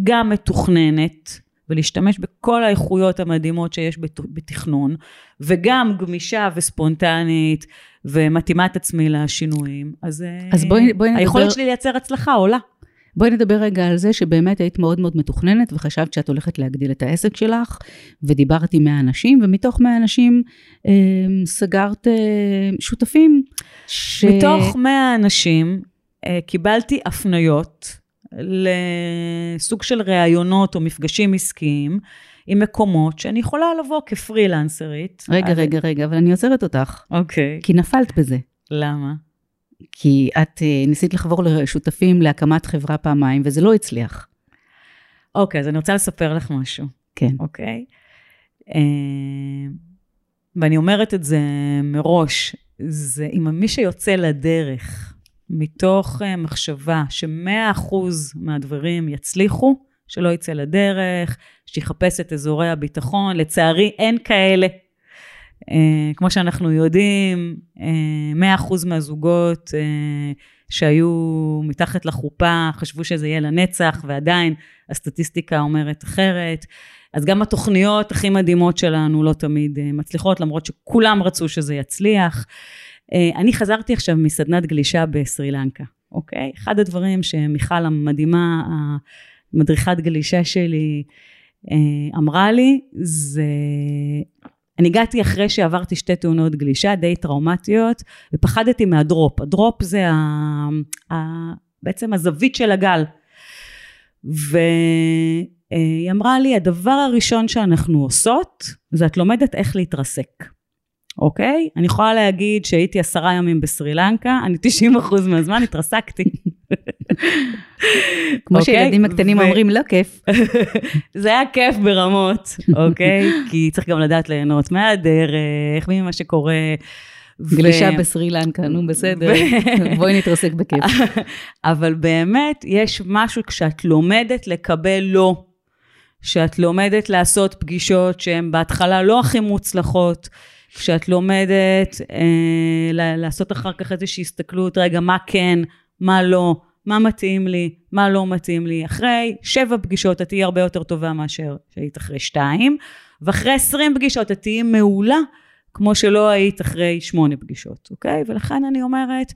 גם מתוכננת, ולהשתמש בכל האיכויות המדהימות שיש בתכנון, וגם גמישה וספונטנית, ומתאימה את עצמי לשינויים, אז, אז בואי, בואי נדבר... היכולת שלי לייצר הצלחה עולה. בואי נדבר רגע על זה שבאמת היית מאוד מאוד מתוכננת וחשבת שאת הולכת להגדיל את העסק שלך, ודיברת עם 100 אנשים, ומתוך 100 אנשים אה, סגרת אה, שותפים. ש... מתוך 100 אנשים אה, קיבלתי הפניות לסוג של ראיונות או מפגשים עסקיים עם מקומות שאני יכולה לבוא כפרילנסרית. רגע, אז... רגע, רגע, אבל אני עוצרת אותך. אוקיי. כי נפלת בזה. למה? כי את אה, ניסית לחבור לשותפים להקמת חברה פעמיים, וזה לא הצליח. אוקיי, אז אני רוצה לספר לך משהו. כן. אוקיי? אה, ואני אומרת את זה מראש, זה אם מי שיוצא לדרך מתוך אה, מחשבה שמאה אחוז מהדברים יצליחו, שלא יצא לדרך, שיחפש את אזורי הביטחון, לצערי אין כאלה. Uh, כמו שאנחנו יודעים, uh, מאה אחוז מהזוגות uh, שהיו מתחת לחופה חשבו שזה יהיה לנצח, ועדיין הסטטיסטיקה אומרת אחרת. אז גם התוכניות הכי מדהימות שלנו לא תמיד מצליחות, למרות שכולם רצו שזה יצליח. אני חזרתי עכשיו מסדנת גלישה בסרי לנקה, אוקיי? אחד הדברים שמיכל המדהימה, המדריכת גלישה שלי, אמרה לי, זה... אני הגעתי אחרי שעברתי שתי תאונות גלישה די טראומטיות, ופחדתי מהדרופ. הדרופ זה ה... ה... בעצם הזווית של הגל. והיא אמרה לי, הדבר הראשון שאנחנו עושות, זה את לומדת איך להתרסק. אוקיי? אני יכולה להגיד שהייתי עשרה ימים בסרי לנקה, אני 90 אחוז מהזמן התרסקתי. כמו אוקיי? שילדים הקטנים אומרים, לא כיף. [laughs] זה היה כיף ברמות, אוקיי? כי צריך גם לדעת ליהנות מהדרך, ממה שקורה. גלישה בסרי לנקה, נו בסדר, [laughs] בואי נתרסק בכיף. אבל באמת, יש משהו כשאת לומדת לקבל לא, שאת לומדת לעשות פגישות שהן בהתחלה לא הכי מוצלחות, כשאת לומדת אה, לעשות אחר כך איזושהי הסתכלות, רגע, מה כן, מה לא, מה מתאים לי, מה לא מתאים לי. אחרי שבע פגישות את תהיי הרבה יותר טובה מאשר שהיית אחרי שתיים, ואחרי עשרים פגישות את תהיי מעולה, כמו שלא היית אחרי שמונה פגישות, אוקיי? ולכן אני אומרת,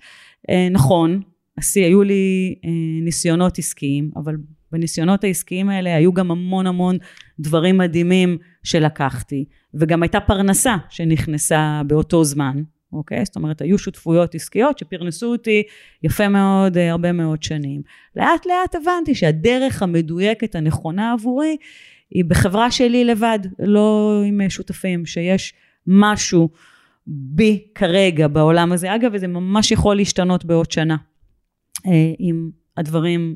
אה, נכון, עשי, היו לי אה, ניסיונות עסקיים, אבל בניסיונות העסקיים האלה היו גם המון המון דברים מדהימים שלקחתי, וגם הייתה פרנסה שנכנסה באותו זמן, אוקיי? זאת אומרת, היו שותפויות עסקיות שפרנסו אותי יפה מאוד, אה, הרבה מאוד שנים. לאט לאט הבנתי שהדרך המדויקת הנכונה עבורי היא בחברה שלי לבד, לא עם אה, שותפים, שיש משהו בי כרגע בעולם הזה. אגב, זה ממש יכול להשתנות בעוד שנה. אה, אם הדברים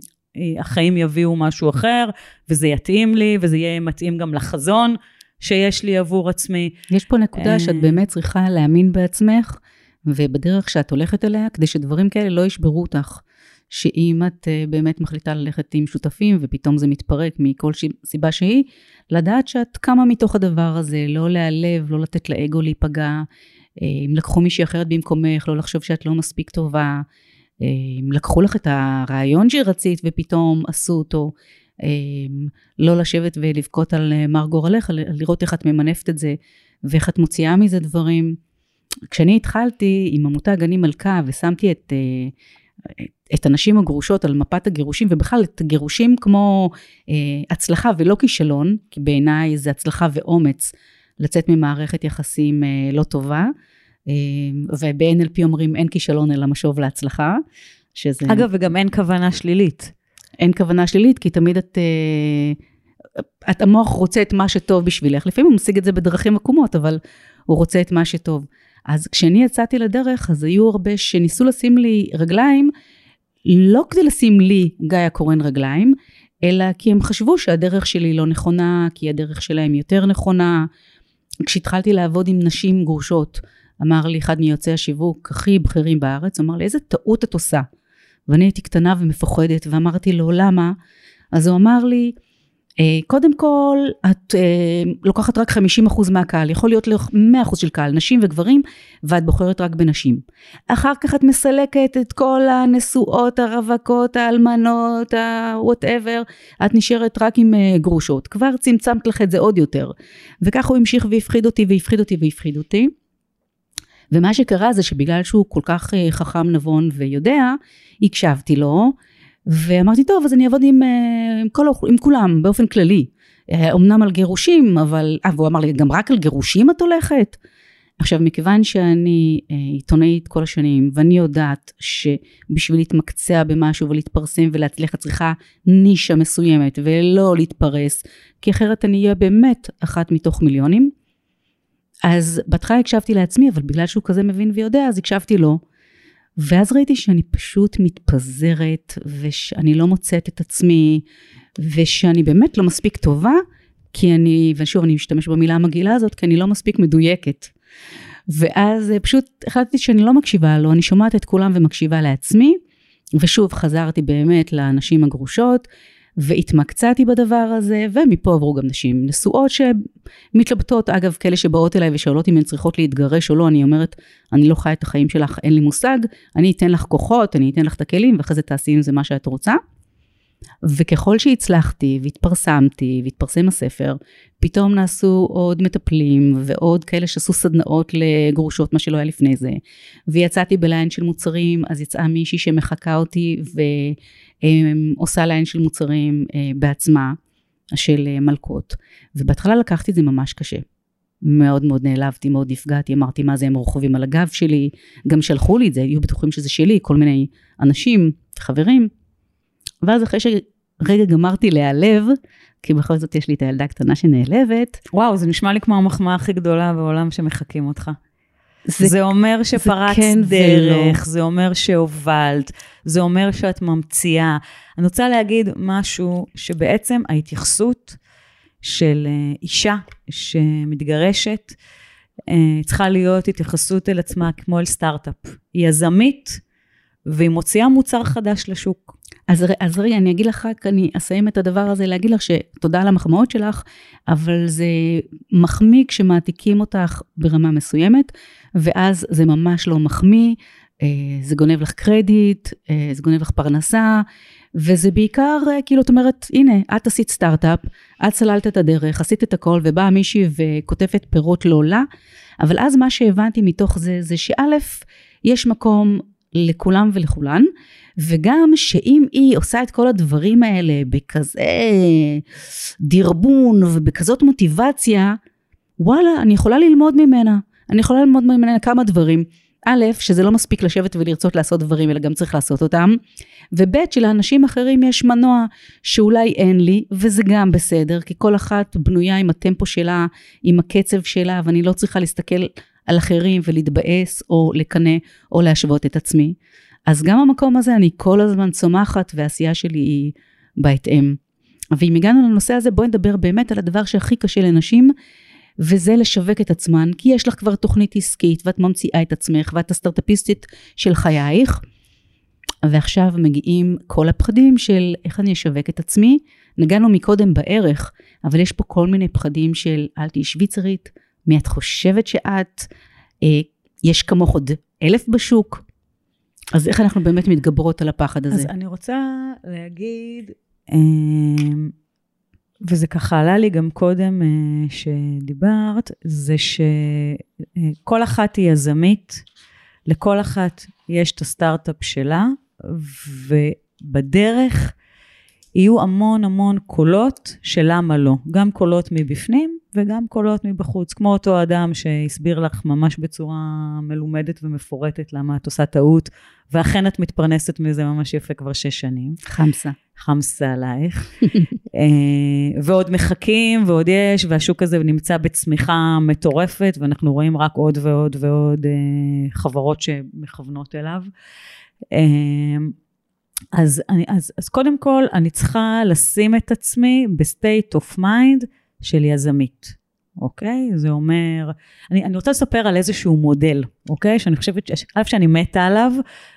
החיים יביאו משהו אחר, וזה יתאים לי, וזה יהיה מתאים גם לחזון שיש לי עבור עצמי. יש פה נקודה שאת באמת צריכה להאמין בעצמך, ובדרך שאת הולכת אליה, כדי שדברים כאלה לא ישברו אותך. שאם את אה, באמת מחליטה ללכת עם שותפים ופתאום זה מתפרק מכל סיבה שהיא, לדעת שאת קמה מתוך הדבר הזה, לא להיעלב, לא לתת לאגו להיפגע, אה, אם לקחו מישהי אחרת במקומך, לא לחשוב שאת לא מספיק טובה, אם לקחו לך את הרעיון שרצית ופתאום עשו אותו, לא לשבת ולבכות על אה, מר גורלך, לראות איך את ממנפת את זה ואיך את מוציאה מזה דברים. כשאני התחלתי עם עמותת גני מלכה ושמתי את, אה, את הנשים הגרושות על מפת הגירושים, ובכלל את הגירושים כמו אה, הצלחה ולא כישלון, כי בעיניי זה הצלחה ואומץ לצאת ממערכת יחסים לא טובה. וב-NLP אומרים אין כישלון אלא משוב להצלחה. שזה... אגב, וגם אין כוונה שלילית. אין כוונה שלילית, כי תמיד את... את המוח רוצה את מה שטוב בשבילך. לפעמים הוא משיג את זה בדרכים עקומות, אבל הוא רוצה את מה שטוב. אז כשאני יצאתי לדרך, אז היו הרבה שניסו לשים לי רגליים, לא כדי לשים לי, גיא הקורן, רגליים, אלא כי הם חשבו שהדרך שלי לא נכונה, כי הדרך שלהם יותר נכונה. כשהתחלתי לעבוד עם נשים גרושות, אמר לי אחד מיוצאי השיווק הכי בכירים בארץ, אמר לי, איזה טעות את עושה. ואני הייתי קטנה ומפוחדת, ואמרתי לו, למה? אז הוא אמר לי, אה, קודם כל, את אה, לוקחת רק 50% מהקהל, יכול להיות לך 100% של קהל, נשים וגברים, ואת בוחרת רק בנשים. אחר כך את מסלקת את כל הנשואות, הרווקות, האלמנות, ה-whatever, את נשארת רק עם אה, גרושות. כבר צמצמת לך את זה עוד יותר. וככה הוא המשיך והפחיד אותי והפחיד אותי והפחיד אותי. ומה שקרה זה שבגלל שהוא כל כך אה, חכם, נבון ויודע, הקשבתי לו, ואמרתי, טוב, אז אני אעבוד עם, אה, עם, כל, עם כולם, באופן כללי. אה, אמנם על גירושים, אבל... אה, והוא אמר לי, גם רק על גירושים את הולכת? עכשיו, מכיוון שאני עיתונאית כל השנים, ואני יודעת שבשביל להתמקצע במשהו ולהתפרסם ולהצליח את צריכה נישה מסוימת ולא להתפרס, כי אחרת אני אהיה באמת אחת מתוך מיליונים. אז בהתחלה הקשבתי לעצמי, אבל בגלל שהוא כזה מבין ויודע, אז הקשבתי לו. ואז ראיתי שאני פשוט מתפזרת, ושאני לא מוצאת את עצמי, ושאני באמת לא מספיק טובה, כי אני, ושוב אני משתמש במילה המגעילה הזאת, כי אני לא מספיק מדויקת. ואז אה, פשוט החלטתי שאני לא מקשיבה לו, אני שומעת את כולם ומקשיבה לעצמי, ושוב חזרתי באמת לנשים הגרושות, והתמקצעתי בדבר הזה, ומפה עברו גם נשים נשואות שמתלבטות, אגב, כאלה שבאות אליי ושואלות אם הן צריכות להתגרש או לא, אני אומרת, אני לא חיה את החיים שלך, אין לי מושג, אני אתן לך כוחות, אני אתן לך את הכלים, ואחרי זה תעשי עם זה מה שאת רוצה. וככל שהצלחתי והתפרסמתי והתפרסם הספר, פתאום נעשו עוד מטפלים ועוד כאלה שעשו סדנאות לגרושות, מה שלא היה לפני זה. ויצאתי בליין של מוצרים, אז יצאה מישהי שמחקה אותי ועושה ליין של מוצרים אה, בעצמה, של אה, מלכות. ובהתחלה לקחתי את זה ממש קשה. מאוד מאוד נעלבתי, מאוד נפגעתי, אמרתי מה זה הם רוכבים על הגב שלי, גם שלחו לי את זה, היו בטוחים שזה שלי, כל מיני אנשים, חברים. ואז אחרי שרגע גמרתי להיעלב, כי בכל זאת יש לי את הילדה הקטנה שנעלבת. וואו, זה נשמע לי כמו המחמאה הכי גדולה בעולם שמחקים אותך. זה, זה אומר שפרצת כן דרך, ולא. זה אומר שהובלת, זה אומר שאת ממציאה. אני רוצה להגיד משהו שבעצם ההתייחסות של אה, אישה שמתגרשת, אה, צריכה להיות התייחסות אל עצמה כמו אל סטארט-אפ. היא יזמית, והיא מוציאה מוצר חדש לשוק. אז, אז רגע, אני אגיד לך רק, אני אסיים את הדבר הזה, להגיד לך שתודה על המחמאות שלך, אבל זה מחמיא כשמעתיקים אותך ברמה מסוימת, ואז זה ממש לא מחמיא, אה, זה גונב לך קרדיט, אה, זה גונב לך פרנסה, וזה בעיקר, אה, כאילו, את אומרת, הנה, את עשית סטארט-אפ, את סללת את הדרך, עשית את הכל, ובאה מישהי וקוטפת פירות לא לה, אבל אז מה שהבנתי מתוך זה, זה שא', יש מקום לכולם ולכולן, וגם שאם היא עושה את כל הדברים האלה בכזה דרבון ובכזאת מוטיבציה, וואלה, אני יכולה ללמוד ממנה. אני יכולה ללמוד ממנה כמה דברים. א', שזה לא מספיק לשבת ולרצות לעשות דברים, אלא גם צריך לעשות אותם. וב', שלאנשים אחרים יש מנוע שאולי אין לי, וזה גם בסדר, כי כל אחת בנויה עם הטמפו שלה, עם הקצב שלה, ואני לא צריכה להסתכל על אחרים ולהתבאס או לקנא או להשוות את עצמי. אז גם המקום הזה אני כל הזמן צומחת והעשייה שלי היא בהתאם. ואם הגענו לנושא הזה בואי נדבר באמת על הדבר שהכי קשה לנשים וזה לשווק את עצמן כי יש לך כבר תוכנית עסקית ואת ממציאה את עצמך ואת הסטארטאפיסטית של חייך. ועכשיו מגיעים כל הפחדים של איך אני אשווק את עצמי. נגענו מקודם בערך, אבל יש פה כל מיני פחדים של אל תהיי שוויצרית, מי את חושבת שאת, אה, יש כמוך עוד אלף בשוק, אז איך אנחנו באמת מתגברות על הפחד הזה? אז אני רוצה להגיד, אמ, וזה ככה עלה לי גם קודם אה, שדיברת, זה שכל אחת היא יזמית, לכל אחת יש את הסטארט-אפ שלה, ובדרך יהיו המון המון קולות של למה לא. גם קולות מבפנים וגם קולות מבחוץ. כמו אותו אדם שהסביר לך ממש בצורה מלומדת ומפורטת למה את עושה טעות, ואכן את מתפרנסת מזה ממש יפה כבר שש שנים. חמסה. חמסה עלייך. [laughs] אה, ועוד מחכים ועוד יש, והשוק הזה נמצא בצמיחה מטורפת, ואנחנו רואים רק עוד ועוד ועוד אה, חברות שמכוונות אליו. אז, אני, אז, אז קודם כל, אני צריכה לשים את עצמי ב state of mind של יזמית, אוקיי? זה אומר, אני, אני רוצה לספר על איזשהו מודל, אוקיי? שאני חושבת, א', שאני מתה עליו,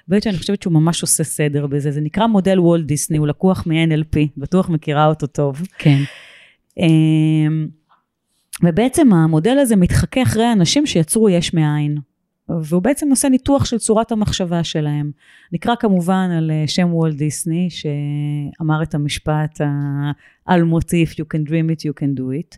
ב', שאני חושבת שהוא ממש עושה סדר בזה. זה נקרא מודל וולט דיסני, הוא לקוח מ-NLP, בטוח מכירה אותו טוב. כן. אמ, ובעצם המודל הזה מתחכה אחרי אנשים שיצרו יש מאין. והוא בעצם עושה ניתוח של צורת המחשבה שלהם. נקרא כמובן על אה, שם וולט דיסני, שאמר את המשפט האלמותי, If you can dream it, you can do it.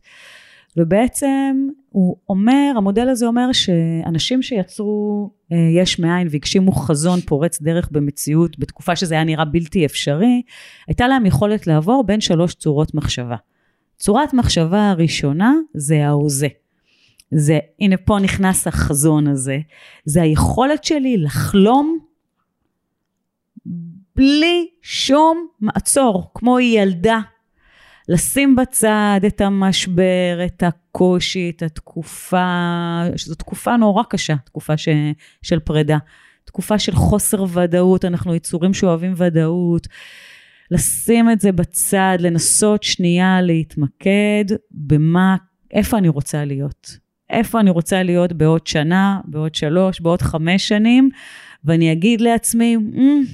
ובעצם הוא אומר, המודל הזה אומר שאנשים שיצרו אה, יש מאין והגשימו חזון פורץ דרך במציאות, בתקופה שזה היה נראה בלתי אפשרי, הייתה להם יכולת לעבור בין שלוש צורות מחשבה. צורת מחשבה הראשונה זה ההוזה. זה, הנה פה נכנס החזון הזה, זה היכולת שלי לחלום בלי שום מעצור, כמו ילדה. לשים בצד את המשבר, את הקושי, את התקופה, שזו תקופה נורא קשה, תקופה ש, של פרידה. תקופה של חוסר ודאות, אנחנו יצורים שאוהבים ודאות. לשים את זה בצד, לנסות שנייה להתמקד במה, איפה אני רוצה להיות. איפה אני רוצה להיות בעוד שנה, בעוד שלוש, בעוד חמש שנים, ואני אגיד לעצמי, mm,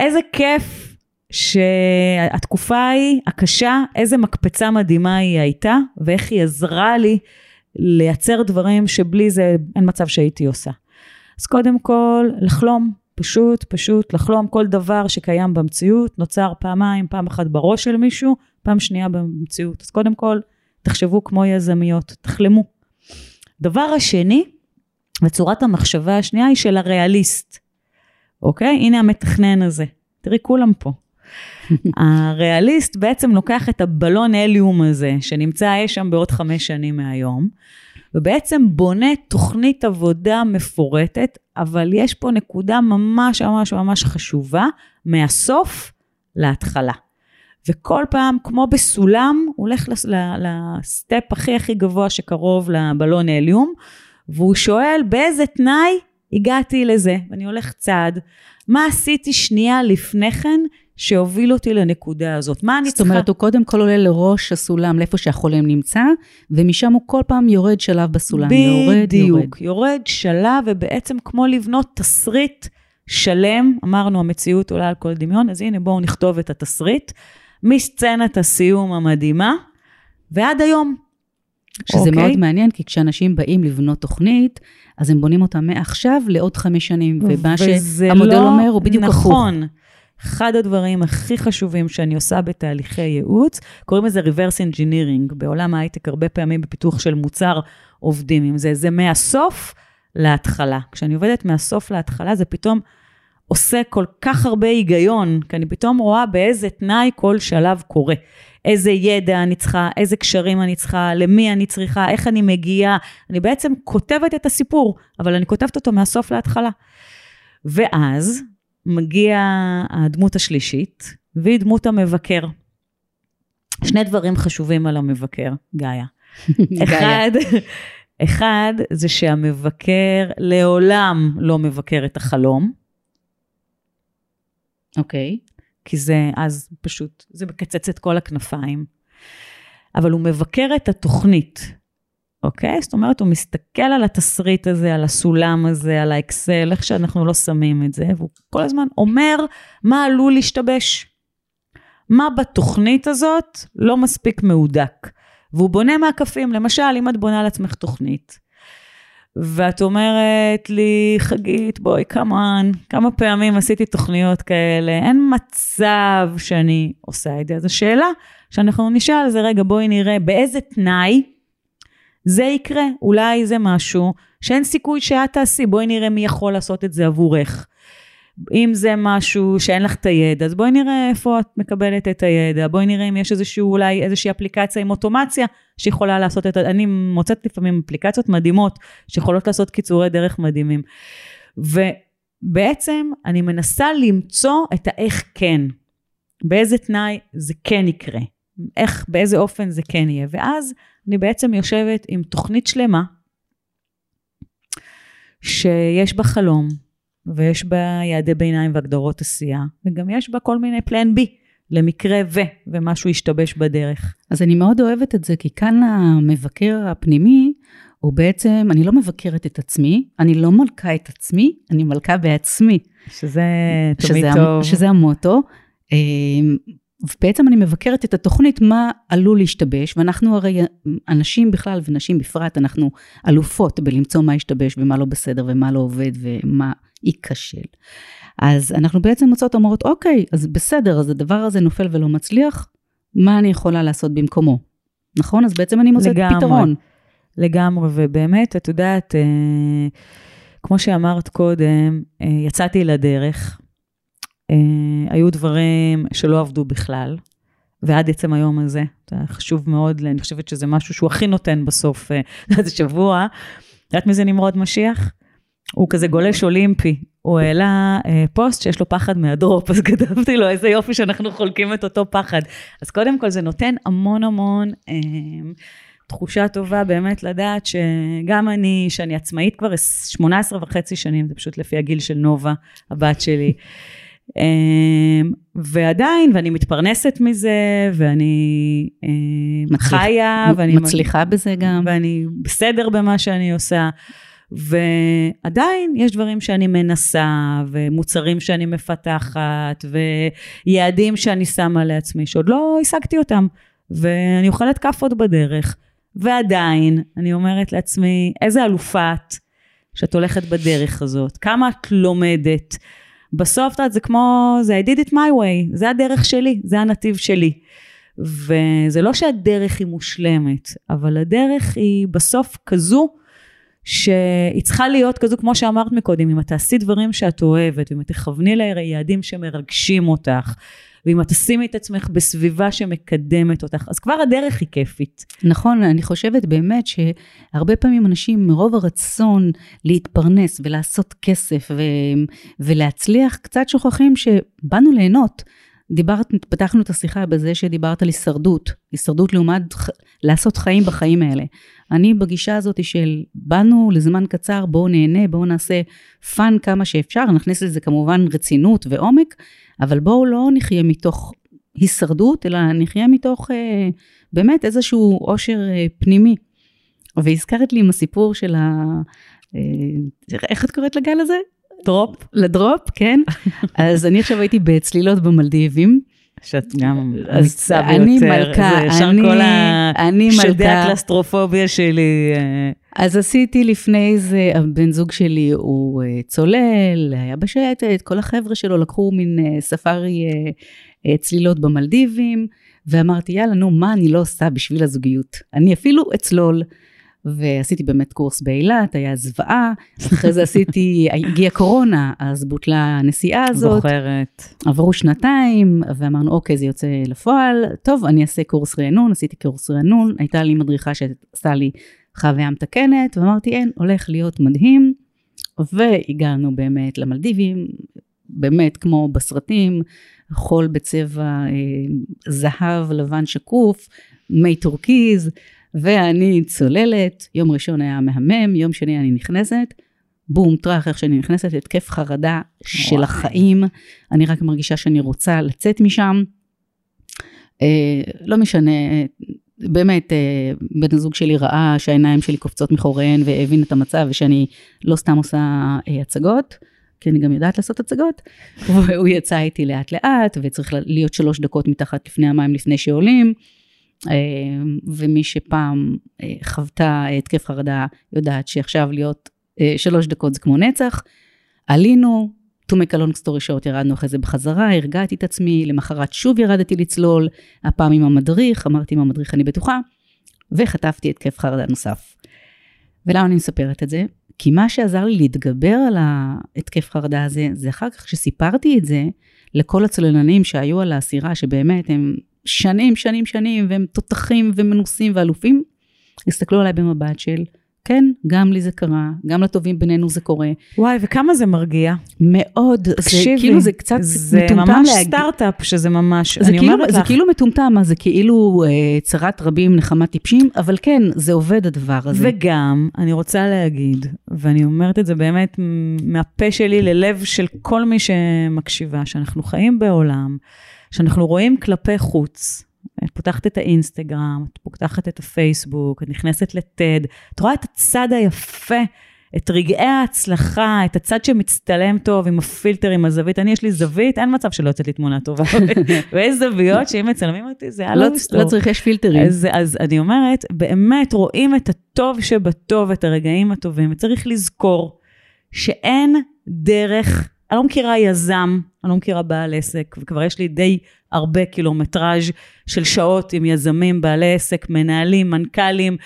איזה כיף שהתקופה ההיא, הקשה, איזה מקפצה מדהימה היא הייתה, ואיך היא עזרה לי לייצר דברים שבלי זה אין מצב שהייתי עושה. אז קודם כל, לחלום, פשוט, פשוט לחלום כל דבר שקיים במציאות, נוצר פעמיים, פעם אחת בראש של מישהו, פעם שנייה במציאות. אז קודם כל, תחשבו כמו יזמיות, תחלמו. דבר השני, וצורת המחשבה השנייה היא של הריאליסט, אוקיי? הנה המתכנן הזה. תראי, כולם פה. [laughs] הריאליסט בעצם לוקח את הבלון הליום הזה, שנמצא אי שם בעוד חמש שנים מהיום, ובעצם בונה תוכנית עבודה מפורטת, אבל יש פה נקודה ממש ממש ממש חשובה, מהסוף להתחלה. וכל פעם, כמו בסולם, הוא הולך לסטפ הכי הכי גבוה שקרוב לבלון הליום, והוא שואל באיזה תנאי הגעתי לזה. ואני הולך צעד, מה עשיתי שנייה לפני כן שהוביל אותי לנקודה הזאת? מה אני צריכה... זאת אומרת, הוא קודם כל עולה לראש הסולם, לאיפה שהחולם נמצא, ומשם הוא כל פעם יורד שלב בסולם. בדיוק, יורד, יורד. יורד שלב, ובעצם כמו לבנות תסריט שלם, אמרנו, המציאות עולה על כל דמיון, אז הנה בואו נכתוב את התסריט, מסצנת הסיום המדהימה, ועד היום. שזה okay. אוקיי? מאוד מעניין, כי כשאנשים באים לבנות תוכנית, אז הם בונים אותה מעכשיו לעוד חמש שנים, ומה שהמודל לא אומר הוא בדיוק. הפוך. נכון. אחד הדברים הכי חשובים שאני עושה בתהליכי ייעוץ, קוראים לזה reverse engineering. בעולם ההייטק הרבה פעמים בפיתוח של מוצר עובדים עם זה. זה מהסוף להתחלה. כשאני עובדת מהסוף להתחלה, זה פתאום עושה כל כך הרבה היגיון, כי אני פתאום רואה באיזה תנאי כל שלב קורה. איזה ידע אני צריכה, איזה קשרים אני צריכה, למי אני צריכה, איך אני מגיעה. אני בעצם כותבת את הסיפור, אבל אני כותבת אותו מהסוף להתחלה. ואז מגיע הדמות השלישית, והיא דמות המבקר. שני דברים חשובים על המבקר, גאיה. [laughs] אחד, אחד זה שהמבקר לעולם לא מבקר את החלום. אוקיי. Okay. כי זה אז פשוט, זה מקצץ את כל הכנפיים. אבל הוא מבקר את התוכנית, אוקיי? זאת אומרת, הוא מסתכל על התסריט הזה, על הסולם הזה, על האקסל, איך שאנחנו לא שמים את זה, והוא כל הזמן אומר מה עלול להשתבש. מה בתוכנית הזאת לא מספיק מהודק. והוא בונה מהקפים, למשל, אם את בונה לעצמך תוכנית, ואת אומרת לי, חגית, בואי, כמובן, כמה פעמים עשיתי תוכניות כאלה, אין מצב שאני עושה את זה. אז השאלה שאנחנו נשאל זה, רגע, בואי נראה באיזה תנאי זה יקרה. אולי זה משהו שאין סיכוי שאת תעשי, בואי נראה מי יכול לעשות את זה עבורך. אם זה משהו שאין לך את הידע, אז בואי נראה איפה את מקבלת את הידע, בואי נראה אם יש איזשהו, אולי איזושהי אפליקציה עם אוטומציה שיכולה לעשות את, אני מוצאת לפעמים אפליקציות מדהימות שיכולות לעשות קיצורי דרך מדהימים. ובעצם אני מנסה למצוא את האיך כן, באיזה תנאי זה כן יקרה, איך, באיזה אופן זה כן יהיה, ואז אני בעצם יושבת עם תוכנית שלמה, שיש בה חלום, ויש בה יעדי ביניים והגדרות עשייה, וגם יש בה כל מיני פלן בי, למקרה ו, ומשהו ישתבש בדרך. אז אני מאוד אוהבת את זה, כי כאן המבקר הפנימי, הוא בעצם, אני לא מבקרת את עצמי, אני לא מלכה את עצמי, אני מלכה בעצמי. שזה תמיד שזה, טוב. שזה המוטו. ובעצם אני מבקרת את התוכנית, מה עלול להשתבש, ואנחנו הרי, אנשים בכלל ונשים בפרט, אנחנו אלופות בלמצוא מה השתבש ומה לא בסדר ומה לא עובד ומה ייכשל. אז אנחנו בעצם מוצאות אומרות, אוקיי, אז בסדר, אז הדבר הזה נופל ולא מצליח, מה אני יכולה לעשות במקומו? נכון? אז בעצם אני מוצאת לגמרי, פתרון. לגמרי, ובאמת, את יודעת, אה, כמו שאמרת קודם, אה, יצאתי לדרך, היו דברים שלא עבדו בכלל, ועד עצם היום הזה. זה חשוב מאוד, אני חושבת שזה משהו שהוא הכי נותן בסוף, [laughs] איזה שבוע. את יודעת מי זה נמרוד משיח? הוא כזה גולש אולימפי. הוא העלה אה, פוסט שיש לו פחד מהדרופ, [laughs] אז כתבתי לו, איזה יופי שאנחנו חולקים את אותו פחד. אז קודם כל זה נותן המון המון אה, תחושה טובה באמת לדעת שגם אני, שאני עצמאית כבר 18 וחצי שנים, זה פשוט לפי הגיל של נובה, הבת שלי. אה, ועדיין, ואני מתפרנסת מזה, ואני אה, מצליח, חיה, ואני מצליחה בזה גם. ואני בסדר במה שאני עושה. ועדיין יש דברים שאני מנסה, ומוצרים שאני מפתחת, ויעדים שאני שמה לעצמי, שעוד לא השגתי אותם, ואני אוכלת כאפות בדרך. ועדיין, אני אומרת לעצמי, איזה אלופה את שאת הולכת בדרך הזאת, כמה את לומדת. בסוף, את יודעת, זה כמו, זה I did it my way, זה הדרך שלי, זה הנתיב שלי. וזה לא שהדרך היא מושלמת, אבל הדרך היא בסוף כזו שהיא צריכה להיות כזו, כמו שאמרת מקודם, אם את תעשי דברים שאת אוהבת, ואם את תכווני ליעדים שמרגשים אותך, ואם את תשימי את עצמך בסביבה שמקדמת אותך, אז כבר הדרך היא כיפית. נכון, אני חושבת באמת שהרבה פעמים אנשים מרוב הרצון להתפרנס ולעשות כסף ו- ולהצליח, קצת שוכחים שבאנו ליהנות. דיברת, פתחנו את השיחה בזה שדיברת על הישרדות, הישרדות לעומת לעשות חיים בחיים האלה. אני בגישה הזאת של באנו לזמן קצר, בואו נהנה, בואו נעשה fun כמה שאפשר, נכניס לזה כמובן רצינות ועומק, אבל בואו לא נחיה מתוך הישרדות, אלא נחיה מתוך אה, באמת איזשהו עושר אה, פנימי. והזכרת לי עם הסיפור של ה... אה, איך את קוראת לגל הזה? דרופ? ל drop, כן. [laughs] אז אני עכשיו הייתי בצלילות במלדיבים. שאת גם אמיצה ביותר. אני מלכה, אני, כל אני מלכה. שדי הקלסטרופוביה שלי. אה. אז עשיתי לפני זה, הבן זוג שלי הוא אה, צולל, היה בשייטת, כל החבר'ה שלו לקחו מין אה, ספארי צלילות במלדיבים, ואמרתי, יאללה, נו, מה אני לא עושה בשביל הזוגיות? אני אפילו אצלול. ועשיתי באמת קורס באילת, היה זוועה, אחרי זה עשיתי, הגיעה קורונה, אז בוטלה הנסיעה הזאת. זוכרת. עברו שנתיים, ואמרנו, אוקיי, זה יוצא לפועל, טוב, אני אעשה קורס רענון, עשיתי קורס רענון, הייתה לי מדריכה שעשתה לי חוויה מתקנת, ואמרתי, אין, הולך להיות מדהים, והגענו באמת למלדיבים, באמת כמו בסרטים, חול בצבע אה, זהב, לבן שקוף, מי טורקיז, ואני צוללת, יום ראשון היה מהמם, יום שני אני נכנסת, בום, טראח, איך שאני נכנסת, התקף חרדה של החיים, אני רק מרגישה שאני רוצה לצאת משם. אה, לא משנה, באמת, אה, בן הזוג שלי ראה שהעיניים שלי קופצות מחוריהן והבין את המצב ושאני לא סתם עושה אה, הצגות. כי אני גם יודעת לעשות הצגות, והוא יצא איתי לאט לאט, וצריך להיות שלוש דקות מתחת לפני המים לפני שעולים, ומי שפעם אה, חוותה התקף חרדה יודעת שעכשיו להיות אה, שלוש דקות זה כמו נצח. עלינו, to make a long story short, ירדנו אחרי זה בחזרה, הרגעתי את עצמי, למחרת שוב ירדתי לצלול, הפעם עם המדריך, אמרתי עם המדריך אני בטוחה, וחטפתי התקף חרדה נוסף. ולמה אני מספרת את זה? כי מה שעזר לי להתגבר על ההתקף חרדה הזה, זה אחר כך כשסיפרתי את זה לכל הצוללנים שהיו על הסירה, שבאמת הם שנים, שנים, שנים, והם תותחים ומנוסים ואלופים, הסתכלו עליי במבט של, כן, גם לי זה קרה, גם לטובים בינינו זה קורה. וואי, וכמה זה מרגיע. מאוד. תקשיבי, זה כאילו זה קצת זה מטומטם להגיד. זה ממש סטארט-אפ שזה ממש, אני כאילו, אומרת לך. זה כאילו מטומטם, זה כאילו אה, צרת רבים נחמה טיפשים, אבל כן, זה עובד הדבר הזה. וגם, אני רוצה להגיד, ואני אומרת את זה באמת מהפה שלי ללב של כל מי שמקשיבה, שאנחנו חיים בעולם. שאנחנו רואים כלפי חוץ. את פותחת את האינסטגרם, את פותחת את הפייסבוק, את נכנסת לטד, את רואה את הצד היפה, את רגעי ההצלחה, את הצד שמצטלם טוב עם הפילטר, עם הזווית. אני, יש לי זווית, אין מצב שלא יוצאת לי תמונה טובה. [laughs] ויש זוויות שאם מצלמים אותי, זה היה לא מסתור. לא צריך, יש פילטרים. אז, אז אני אומרת, באמת רואים את הטוב שבטוב, את הרגעים הטובים, וצריך לזכור שאין דרך אני לא מכירה יזם, אני לא מכירה בעל עסק, וכבר יש לי די הרבה קילומטראז' של שעות עם יזמים, בעלי עסק, מנהלים, מנכ"לים.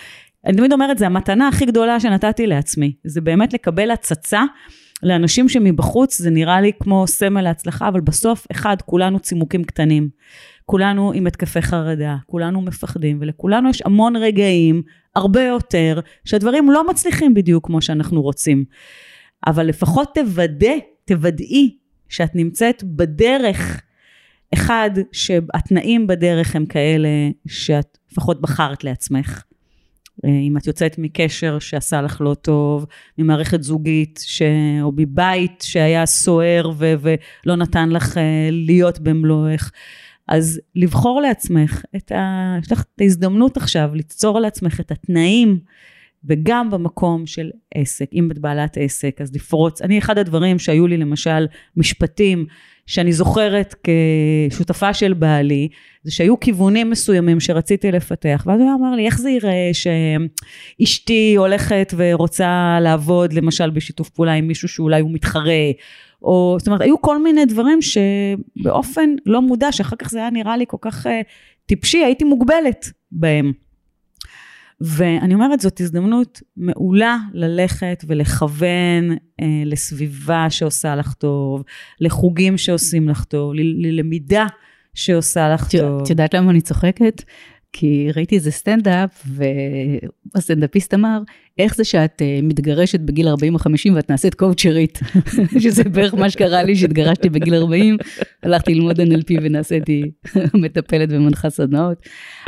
אני תמיד אומרת, זה המתנה הכי גדולה שנתתי לעצמי. זה באמת לקבל הצצה לאנשים שמבחוץ זה נראה לי כמו סמל להצלחה, אבל בסוף, אחד, כולנו צימוקים קטנים. כולנו עם התקפי חרדה, כולנו מפחדים, ולכולנו יש המון רגעים, הרבה יותר, שהדברים לא מצליחים בדיוק כמו שאנחנו רוצים. אבל לפחות תוודא, תוודאי שאת נמצאת בדרך, אחד, שהתנאים בדרך הם כאלה שאת לפחות בחרת לעצמך. אה, אם את יוצאת מקשר שעשה לך לא טוב, ממערכת זוגית, ש... או מבית שהיה סוער ו... ולא נתן לך אה, להיות במלואך. אז לבחור לעצמך את ה... יש לך את ההזדמנות עכשיו ליצור לעצמך את התנאים וגם במקום של עסק, אם את בעלת עסק, אז לפרוץ. אני, אחד הדברים שהיו לי למשל משפטים שאני זוכרת כשותפה של בעלי, זה שהיו כיוונים מסוימים שרציתי לפתח, ואז הוא אמר לי, איך זה ייראה שאשתי הולכת ורוצה לעבוד למשל בשיתוף פעולה עם מישהו שאולי הוא מתחרה, או זאת אומרת, היו כל מיני דברים שבאופן לא מודע, שאחר כך זה היה נראה לי כל כך uh, טיפשי, הייתי מוגבלת בהם. ואני אומרת, זאת הזדמנות מעולה ללכת ולכוון אה, לסביבה שעושה לך טוב, לחוגים שעושים לך טוב, ללמידה שעושה לך טוב. את יודעת למה אני צוחקת? כי ראיתי איזה סטנדאפ, והסטנדאפיסט אמר, איך זה שאת uh, מתגרשת בגיל 40 או 50 ואת נעשית קואוצ'רית? [laughs] שזה בערך מה שקרה לי, שהתגרשתי בגיל 40, הלכתי ללמוד NLP ונעשיתי [laughs] מטפלת ומנחה סדנאות.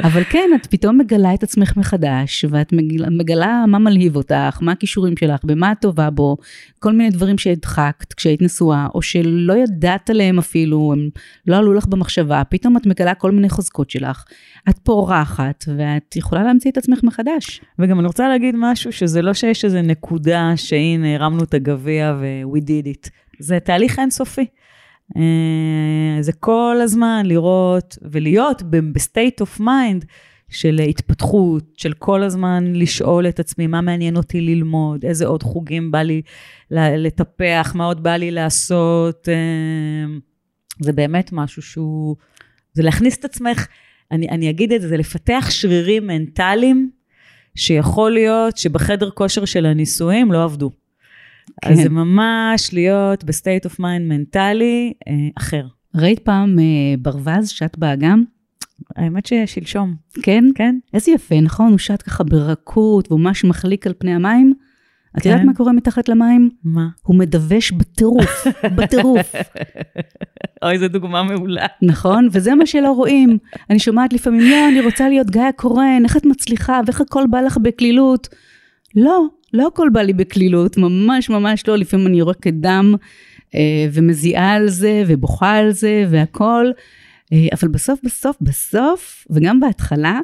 אבל כן, את פתאום מגלה את עצמך מחדש, ואת מגלה מה מלהיב אותך, מה הכישורים שלך, במה את טובה בו, כל מיני דברים שהדחקת כשהיית נשואה, או שלא ידעת עליהם אפילו, הם לא עלו לך במחשבה, פתאום את מגלה כל מיני חוזקות שלך. את פורחת, ואת יכולה להמציא את עצמך מחדש. וגם אני רוצה להגיד משהו שזה לא שיש איזו נקודה שהנה, הרמנו את הגביע ו- we did it. זה תהליך אינסופי. אה, זה כל הזמן לראות ולהיות ב-state of mind של התפתחות, של כל הזמן לשאול את עצמי מה מעניין אותי ללמוד, איזה עוד חוגים בא לי לטפח, מה עוד בא לי לעשות. אה, זה באמת משהו שהוא, זה להכניס את עצמך, אני, אני אגיד את זה, זה לפתח שרירים מנטליים שיכול להיות שבחדר כושר של הנישואים לא עבדו. כן. אז זה ממש להיות ב state of mind מנטלי אה, אחר. ראית פעם אה, ברווז שט באגם? האמת ששלשום. כן? כן. איזה יפה, נכון? הוא שט ככה ברכות, והוא ממש מחליק על פני המים. את כן. יודעת מה קורה מתחת למים? מה? הוא מדווש בטירוף, [laughs] בטירוף. אוי, זו דוגמה מעולה. נכון? וזה מה שלא רואים. אני שומעת לפעמים, לא, אני רוצה להיות גיא הקורן, איך את מצליחה, ואיך הכל בא לך בקלילות. לא, לא הכל בא לי בקלילות, ממש ממש לא. לפעמים אני יורקת דם אה, ומזיעה על זה, ובוכה על זה, והכל. אה, אבל בסוף, בסוף, בסוף, וגם בהתחלה,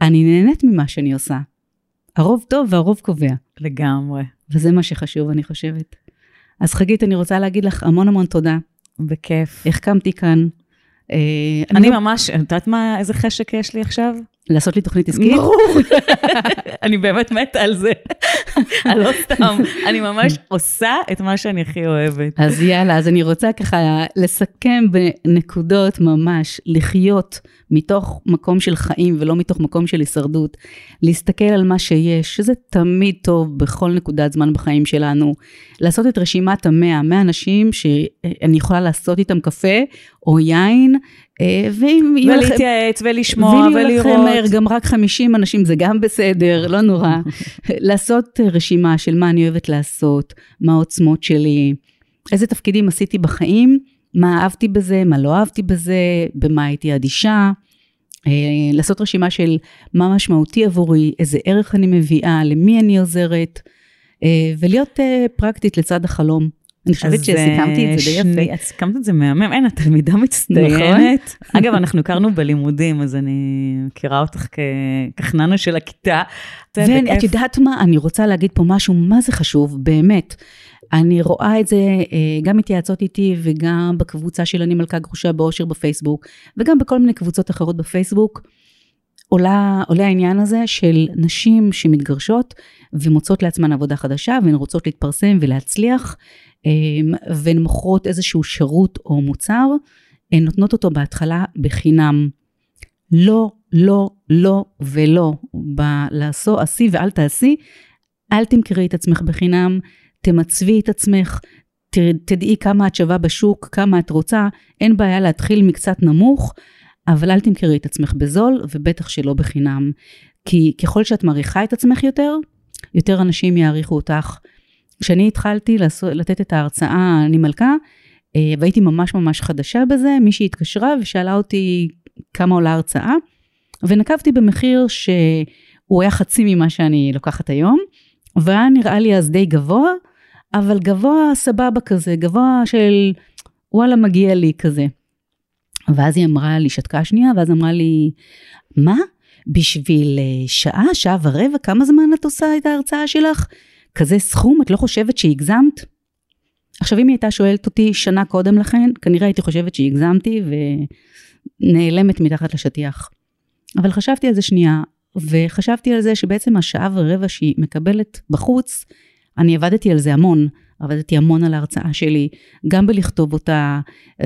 אני נהנית ממה שאני עושה. הרוב טוב והרוב קובע. לגמרי. וזה מה שחשוב, אני חושבת. אז חגית, אני רוצה להגיד לך המון המון תודה. בכיף. החכמתי כאן. אה, אני ממש, את יודעת מה, איזה חשק יש לי עכשיו? לעשות לי תוכנית עסקית? ברור. [laughs] אני באמת מתה על זה. [laughs] לא סתם, אני ממש עושה את מה שאני הכי אוהבת. אז יאללה, אז אני רוצה ככה לסכם בנקודות ממש, לחיות מתוך מקום של חיים ולא מתוך מקום של הישרדות, להסתכל על מה שיש, שזה תמיד טוב בכל נקודת זמן בחיים שלנו, לעשות את רשימת המאה, מאה אנשים שאני יכולה לעשות איתם קפה או יין, ואם יהיו לכם... ולהתייעץ ולשמוע ולראות. ואם יהיו לכם מהר גם רק 50 אנשים זה גם בסדר, לא נורא. [laughs] לעשות רשימה של מה אני אוהבת לעשות, מה העוצמות שלי, איזה תפקידים עשיתי בחיים, מה אהבתי בזה, מה לא אהבתי בזה, במה הייתי אדישה. אה, לעשות רשימה של מה משמעותי עבורי, איזה ערך אני מביאה, למי אני עוזרת, אה, ולהיות פרקטית לצד החלום. אני חושבת שסיכמתי את זה די יפה. את סיכמת את זה מהמם, אין, את תלמידה מצטיינת. נכון. אגב, אנחנו הכרנו בלימודים, אז אני מכירה אותך כחננה של הכיתה. ואת יודעת מה, אני רוצה להגיד פה משהו, מה זה חשוב, באמת. אני רואה את זה אה, גם מתייעצות איתי וגם בקבוצה של אני מלכה גרושה באושר בפייסבוק, וגם בכל מיני קבוצות אחרות בפייסבוק. עולה, עולה העניין הזה של נשים שמתגרשות ומוצאות לעצמן עבודה חדשה והן רוצות להתפרסם ולהצליח אמ, והן מוכרות איזשהו שירות או מוצר, הן נותנות אותו בהתחלה בחינם. לא, לא, לא ולא. בלעשו עשי ואל תעשי, אל תמכרי את עצמך בחינם, תמצבי את עצמך, תדעי כמה את שווה בשוק, כמה את רוצה, אין בעיה להתחיל מקצת נמוך, אבל אל תמכרי את עצמך בזול, ובטח שלא בחינם. כי ככל שאת מעריכה את עצמך יותר, יותר אנשים יעריכו אותך. כשאני התחלתי לעשות, לתת את ההרצאה, אני מלכה, אה, והייתי ממש ממש חדשה בזה, מישהי התקשרה ושאלה אותי כמה עולה ההרצאה, ונקבתי במחיר שהוא היה חצי ממה שאני לוקחת היום, והיה נראה לי אז די גבוה, אבל גבוה סבבה כזה, גבוה של וואלה מגיע לי כזה. ואז היא אמרה לי, שתקה שנייה, ואז אמרה לי, מה? בשביל אה, שעה, שעה ורבע, כמה זמן את עושה את ההרצאה שלך? כזה סכום, את לא חושבת שהגזמת? עכשיו, אם היא הייתה שואלת אותי שנה קודם לכן, כנראה הייתי חושבת שהגזמתי ונעלמת מתחת לשטיח. אבל חשבתי על זה שנייה, וחשבתי על זה שבעצם השעה ורבע שהיא מקבלת בחוץ, אני עבדתי על זה המון. עבדתי המון על ההרצאה שלי, גם בלכתוב אותה,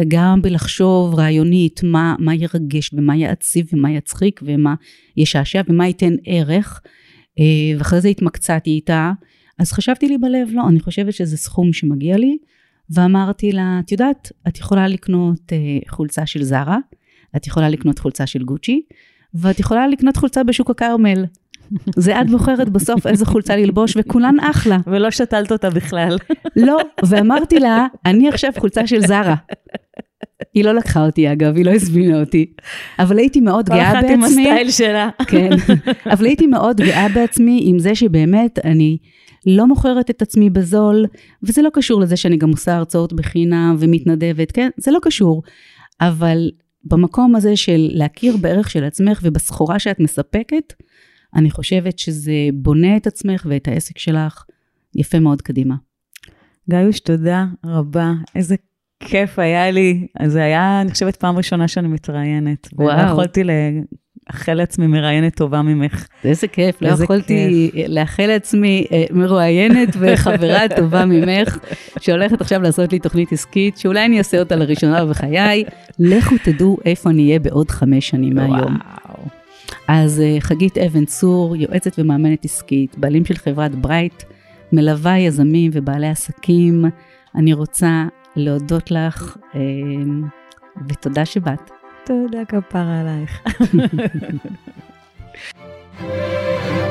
גם בלחשוב רעיונית מה, מה ירגש ומה יעציב ומה יצחיק ומה ישעשע ומה ייתן ערך, אה, ואחרי זה התמקצעתי איתה, אז חשבתי לי בלב, לא, אני חושבת שזה סכום שמגיע לי, ואמרתי לה, את יודעת, את יכולה לקנות אה, חולצה של זרה, את יכולה לקנות חולצה של גוצ'י, ואת יכולה לקנות חולצה בשוק הכרמל. זה את בוחרת בסוף איזה חולצה ללבוש, וכולן אחלה. ולא שתלת אותה בכלל. לא, ואמרתי לה, אני עכשיו חולצה של זרה. היא לא לקחה אותי אגב, היא לא הזמינה אותי. אבל הייתי מאוד גאה בעצמי. כל אחת עם הסטייל שלה. כן, אבל הייתי מאוד גאה בעצמי עם זה שבאמת אני לא מוכרת את עצמי בזול, וזה לא קשור לזה שאני גם עושה הרצאות בחינם ומתנדבת, כן? זה לא קשור. אבל במקום הזה של להכיר בערך של עצמך ובסחורה שאת מספקת, אני חושבת שזה בונה את עצמך ואת העסק שלך יפה מאוד קדימה. גאיוש, תודה רבה. איזה כיף היה לי. זה היה, אני חושבת, פעם ראשונה שאני מתראיינת. וואו. ולא יכולתי לאחל לעצמי מראיינת טובה ממך. איזה כיף, לא יכולתי לאחל לעצמי אה, מרואיינת וחברה [laughs] טובה ממך, שהולכת עכשיו לעשות לי תוכנית עסקית, שאולי אני אעשה אותה לראשונה בחיי. לכו תדעו איפה אני אהיה בעוד חמש שנים מהיום. אז אה, חגית אבן צור, יועצת ומאמנת עסקית, בעלים של חברת ברייט, מלווה יזמים ובעלי עסקים. אני רוצה להודות לך, אמ, ותודה שבאת. תודה כפרה עלייך. [laughs]